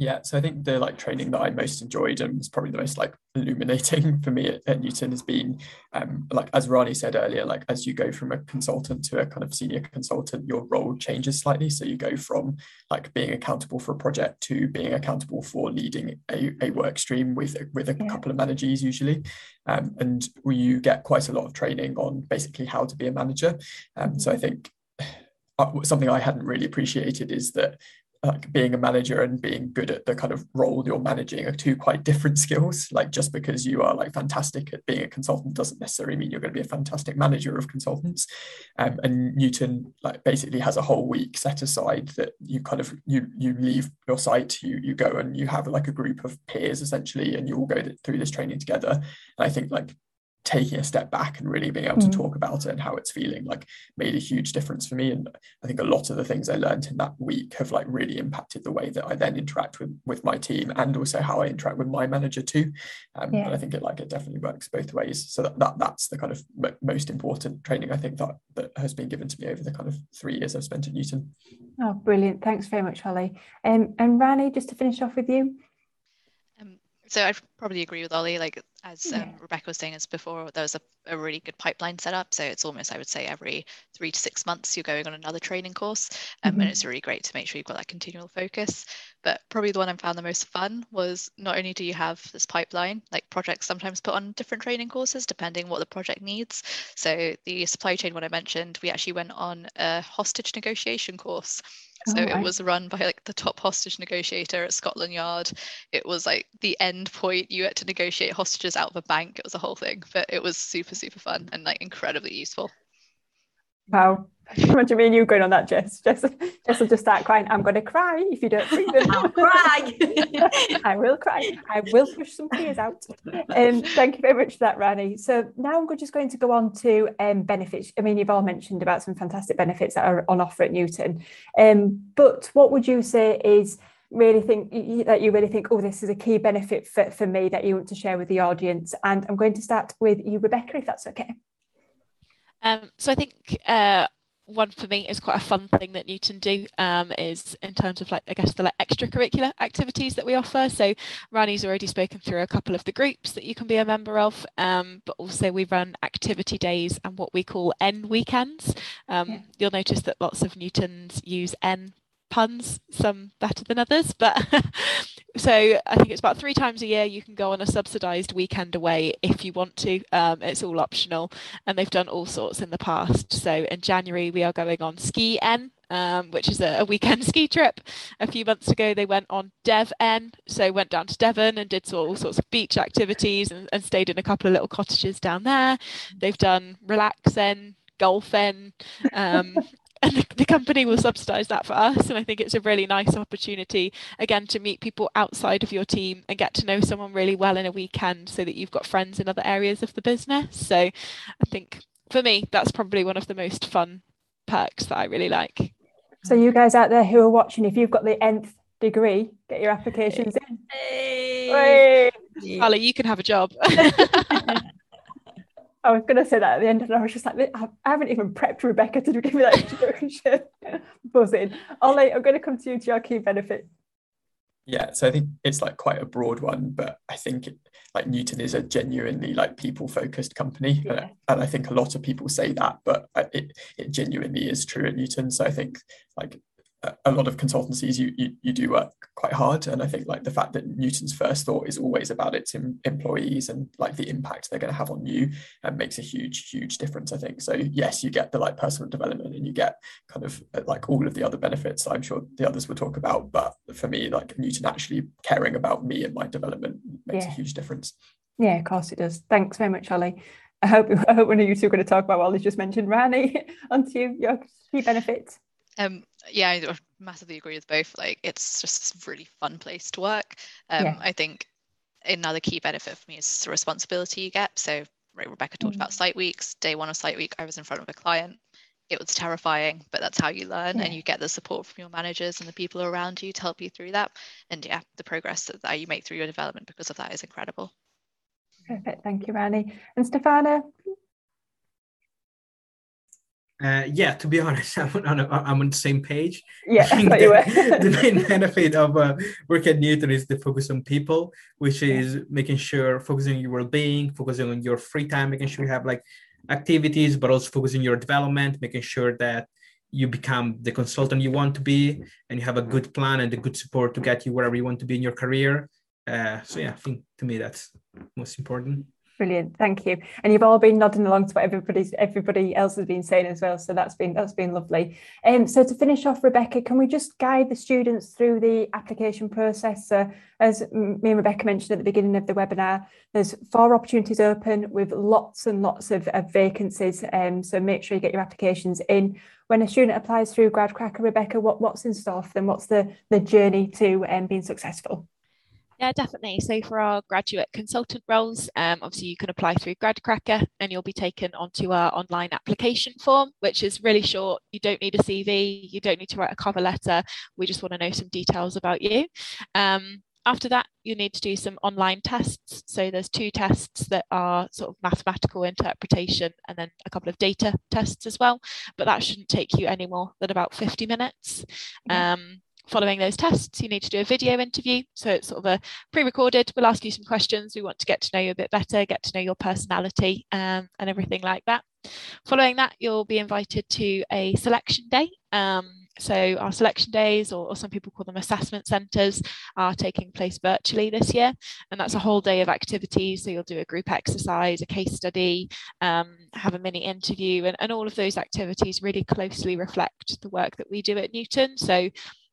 Yeah, so I think the like training that I most enjoyed and was probably the most like illuminating for me at, at Newton has been um, like as Rani said earlier, like as you go from a consultant to a kind of senior consultant, your role changes slightly. So you go from like being accountable for a project to being accountable for leading a, a work stream with with a yeah. couple of managers usually, um, and you get quite a lot of training on basically how to be a manager. Um, so I think uh, something I hadn't really appreciated is that like being a manager and being good at the kind of role you're managing are two quite different skills. Like just because you are like fantastic at being a consultant doesn't necessarily mean you're going to be a fantastic manager of consultants. Um, and Newton like basically has a whole week set aside that you kind of you you leave your site, you you go and you have like a group of peers essentially, and you all go through this training together. And I think like taking a step back and really being able mm. to talk about it and how it's feeling like made a huge difference for me. And i think a lot of the things i learned in that week have like really impacted the way that i then interact with with my team and also how i interact with my manager too. Um, yeah. and i think it like it definitely works both ways. So that, that that's the kind of m- most important training i think that that has been given to me over the kind of three years i've spent at newton. Oh brilliant. Thanks very much Ollie um, and rani just to finish off with you so I probably agree with Ollie. Like as yeah. um, Rebecca was saying as before, there was a, a really good pipeline set up. So it's almost, I would say, every three to six months you're going on another training course. Um, mm-hmm. And it's really great to make sure you've got that continual focus. But probably the one I found the most fun was not only do you have this pipeline, like projects sometimes put on different training courses depending what the project needs. So the supply chain one I mentioned, we actually went on a hostage negotiation course. So oh, it was run by like the top hostage negotiator at Scotland Yard. It was like the end point. You had to negotiate hostages out of a bank. It was a whole thing, but it was super, super fun and like incredibly useful. Wow. Do you mean you going on that, Jess? Jess, Jess will just start crying. I'm going to cry if you don't bring them. I'll cry. I will cry. I will push some tears out. Um, thank you very much for that, Rani. So now I'm just going to go on to um, benefits. I mean, you've all mentioned about some fantastic benefits that are on offer at Newton. Um, but what would you say is really think that you really think, oh, this is a key benefit for, for me that you want to share with the audience? And I'm going to start with you, Rebecca, if that's okay. Um, so I think uh, one for me is quite a fun thing that Newton do um, is in terms of like I guess the like extracurricular activities that we offer. So Rani's already spoken through a couple of the groups that you can be a member of, um, but also we run activity days and what we call N weekends. Um, yeah. You'll notice that lots of Newtons use N puns, some better than others. But so I think it's about three times a year you can go on a subsidised weekend away if you want to. Um, it's all optional, and they've done all sorts in the past. So in January we are going on Ski N. Um, which is a, a, weekend ski trip. A few months ago, they went on Dev N, so went down to Devon and did all sorts of beach activities and, and stayed in a couple of little cottages down there. They've done Relax N, Golf N, um, and the, the, company will subsidize that for us. And i think it's a really nice opportunity again to meet people outside of your team and get to know someone really well in a weekend so that you've got friends in other areas of the business. So i think for me that's probably one of the most fun perks that i really like. So you guys out there who are watching if you've got the nth degree get your applications in. Hey. Hey. Ollie, you can have a job I was going to say that at the end, and I was just like, I haven't even prepped Rebecca to give me that introduction. Buzzing. Ollie, I'm going to come to you to your key benefit. Yeah, so I think it's like quite a broad one, but I think it, like Newton is a genuinely like people focused company, yeah. and, and I think a lot of people say that, but uh, it it genuinely is true at Newton. So I think like a lot of consultancies you, you, you do work quite hard. And i think like the fact that newton's first thought is always about its em- employees and like the impact they're going to have on you and makes a huge huge difference i think. So yes you get the like personal development and you get kind of uh, like all of the other benefits i'm sure the others will talk about. But for me like newton actually caring about me and my development makes yeah. a huge difference. Yeah of course it does. Thanks very much ollie. I hope, I hope one of you two are going to talk about what Ollie's just mentioned. Rani, onto you, your key benefits. Um, yeah, I massively agree with both. Like, it's just a really fun place to work. Um, yeah. I think another key benefit for me is the responsibility you get. So, right, Rebecca talked mm-hmm. about site weeks. Day one of site week, I was in front of a client. It was terrifying, but that's how you learn, yeah. and you get the support from your managers and the people around you to help you through that. And yeah, the progress that, that you make through your development because of that is incredible. Perfect. Thank you, Rani. And Stefana, uh, yeah, to be honest, I'm on, a, I'm on the same page. Yeah, the, the, main benefit of uh, work at Newton is the focus on people, which is yeah. making sure focusing on your well-being, focusing on your free time, making sure you have like activities, but also focusing your development, making sure that you become the consultant you want to be, and you have a good plan and the good support to get you wherever you want to be in your career. Uh, so yeah, I think to me that's most important. Brilliant, thank you. And you've all been nodding along to what everybody's everybody else has been saying as well. So that's been that's been lovely. Um, so to finish off, Rebecca, can we just guide the students through the application process? Uh, as me and Rebecca mentioned at the beginning of the webinar, there's four opportunities open with lots and lots of, of vacancies. Um, so make sure you get your applications in. When a student applies through GradCracker, Rebecca, what, what's in store for them? What's the, the journey to um, being successful? Yeah, definitely. So for our graduate consultant roles, um, obviously you can apply through GradCracker and you'll be taken onto our online application form, which is really short. You don't need a CV, you don't need to write a cover letter. We just want to know some details about you. Um, after that, you need to do some online tests. So there's two tests that are sort of mathematical interpretation and then a couple of data tests as well. But that shouldn't take you any more than about 50 minutes. Um, following those tests, you need to do a video interview. So it's sort of a pre-recorded. We'll ask you some questions. We want to get to know you a bit better, get to know your personality um, and everything like that. Following that, you'll be invited to a selection day. Um, so our selection days, or, or, some people call them assessment centres, are taking place virtually this year. And that's a whole day of activities. So you'll do a group exercise, a case study, um, have a mini interview, and, and all of those activities really closely reflect the work that we do at Newton. So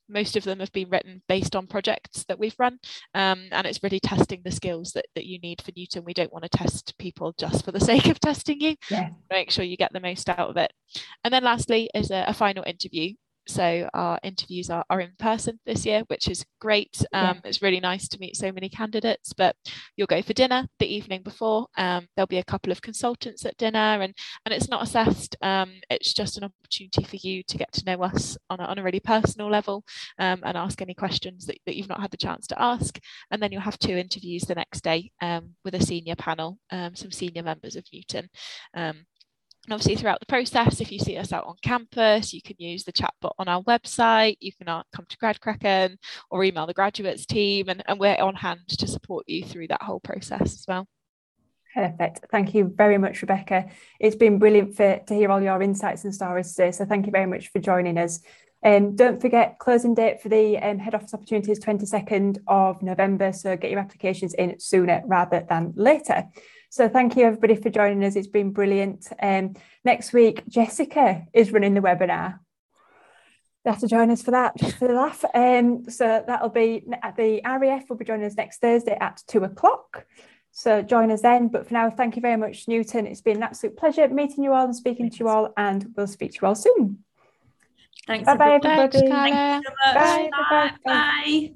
most of them have been written based on projects that we've run um, and it's really testing the skills that, that you need for newton. We don't want to test people just for the sake of testing you. Yeah. make sure you get the most out of it. And then lastly is a, a final interview so our interviews are, are in person this year, which is great. Um, yeah. It's really nice to meet so many candidates, but you'll go for dinner the evening before. Um, there'll be a couple of consultants at dinner and, and it's not assessed. Um, it's just an opportunity for you to get to know us on a, on a really personal level um, and ask any questions that, that you've not had the chance to ask. And then you'll have two interviews the next day um, with a senior panel, um, some senior members of Newton. And obviously, throughout the process, if you see us out on campus, you can use the chatbot on our website. You can uh, come to GradCracker or email the graduates team, and, and we're on hand to support you through that whole process as well. Perfect. Thank you very much, Rebecca. It's been brilliant for, to hear all your insights and stories today. So thank you very much for joining us. Um, don't forget, closing date for the um, head office opportunities 22nd of November. So get your applications in sooner rather than later. So thank you everybody for joining us. It's been brilliant. Um, next week, Jessica is running the webinar. You have to join us for that, just for the laugh. Um, so that'll be at the RAF will be joining us next Thursday at two o'clock. So join us then. But for now, thank you very much, Newton. It's been an absolute pleasure meeting you all and speaking to you all, and we'll speak to you all soon. Thanks. Bye bye, everybody. Thanks, Thank you so much. Bye. Bye. bye. bye.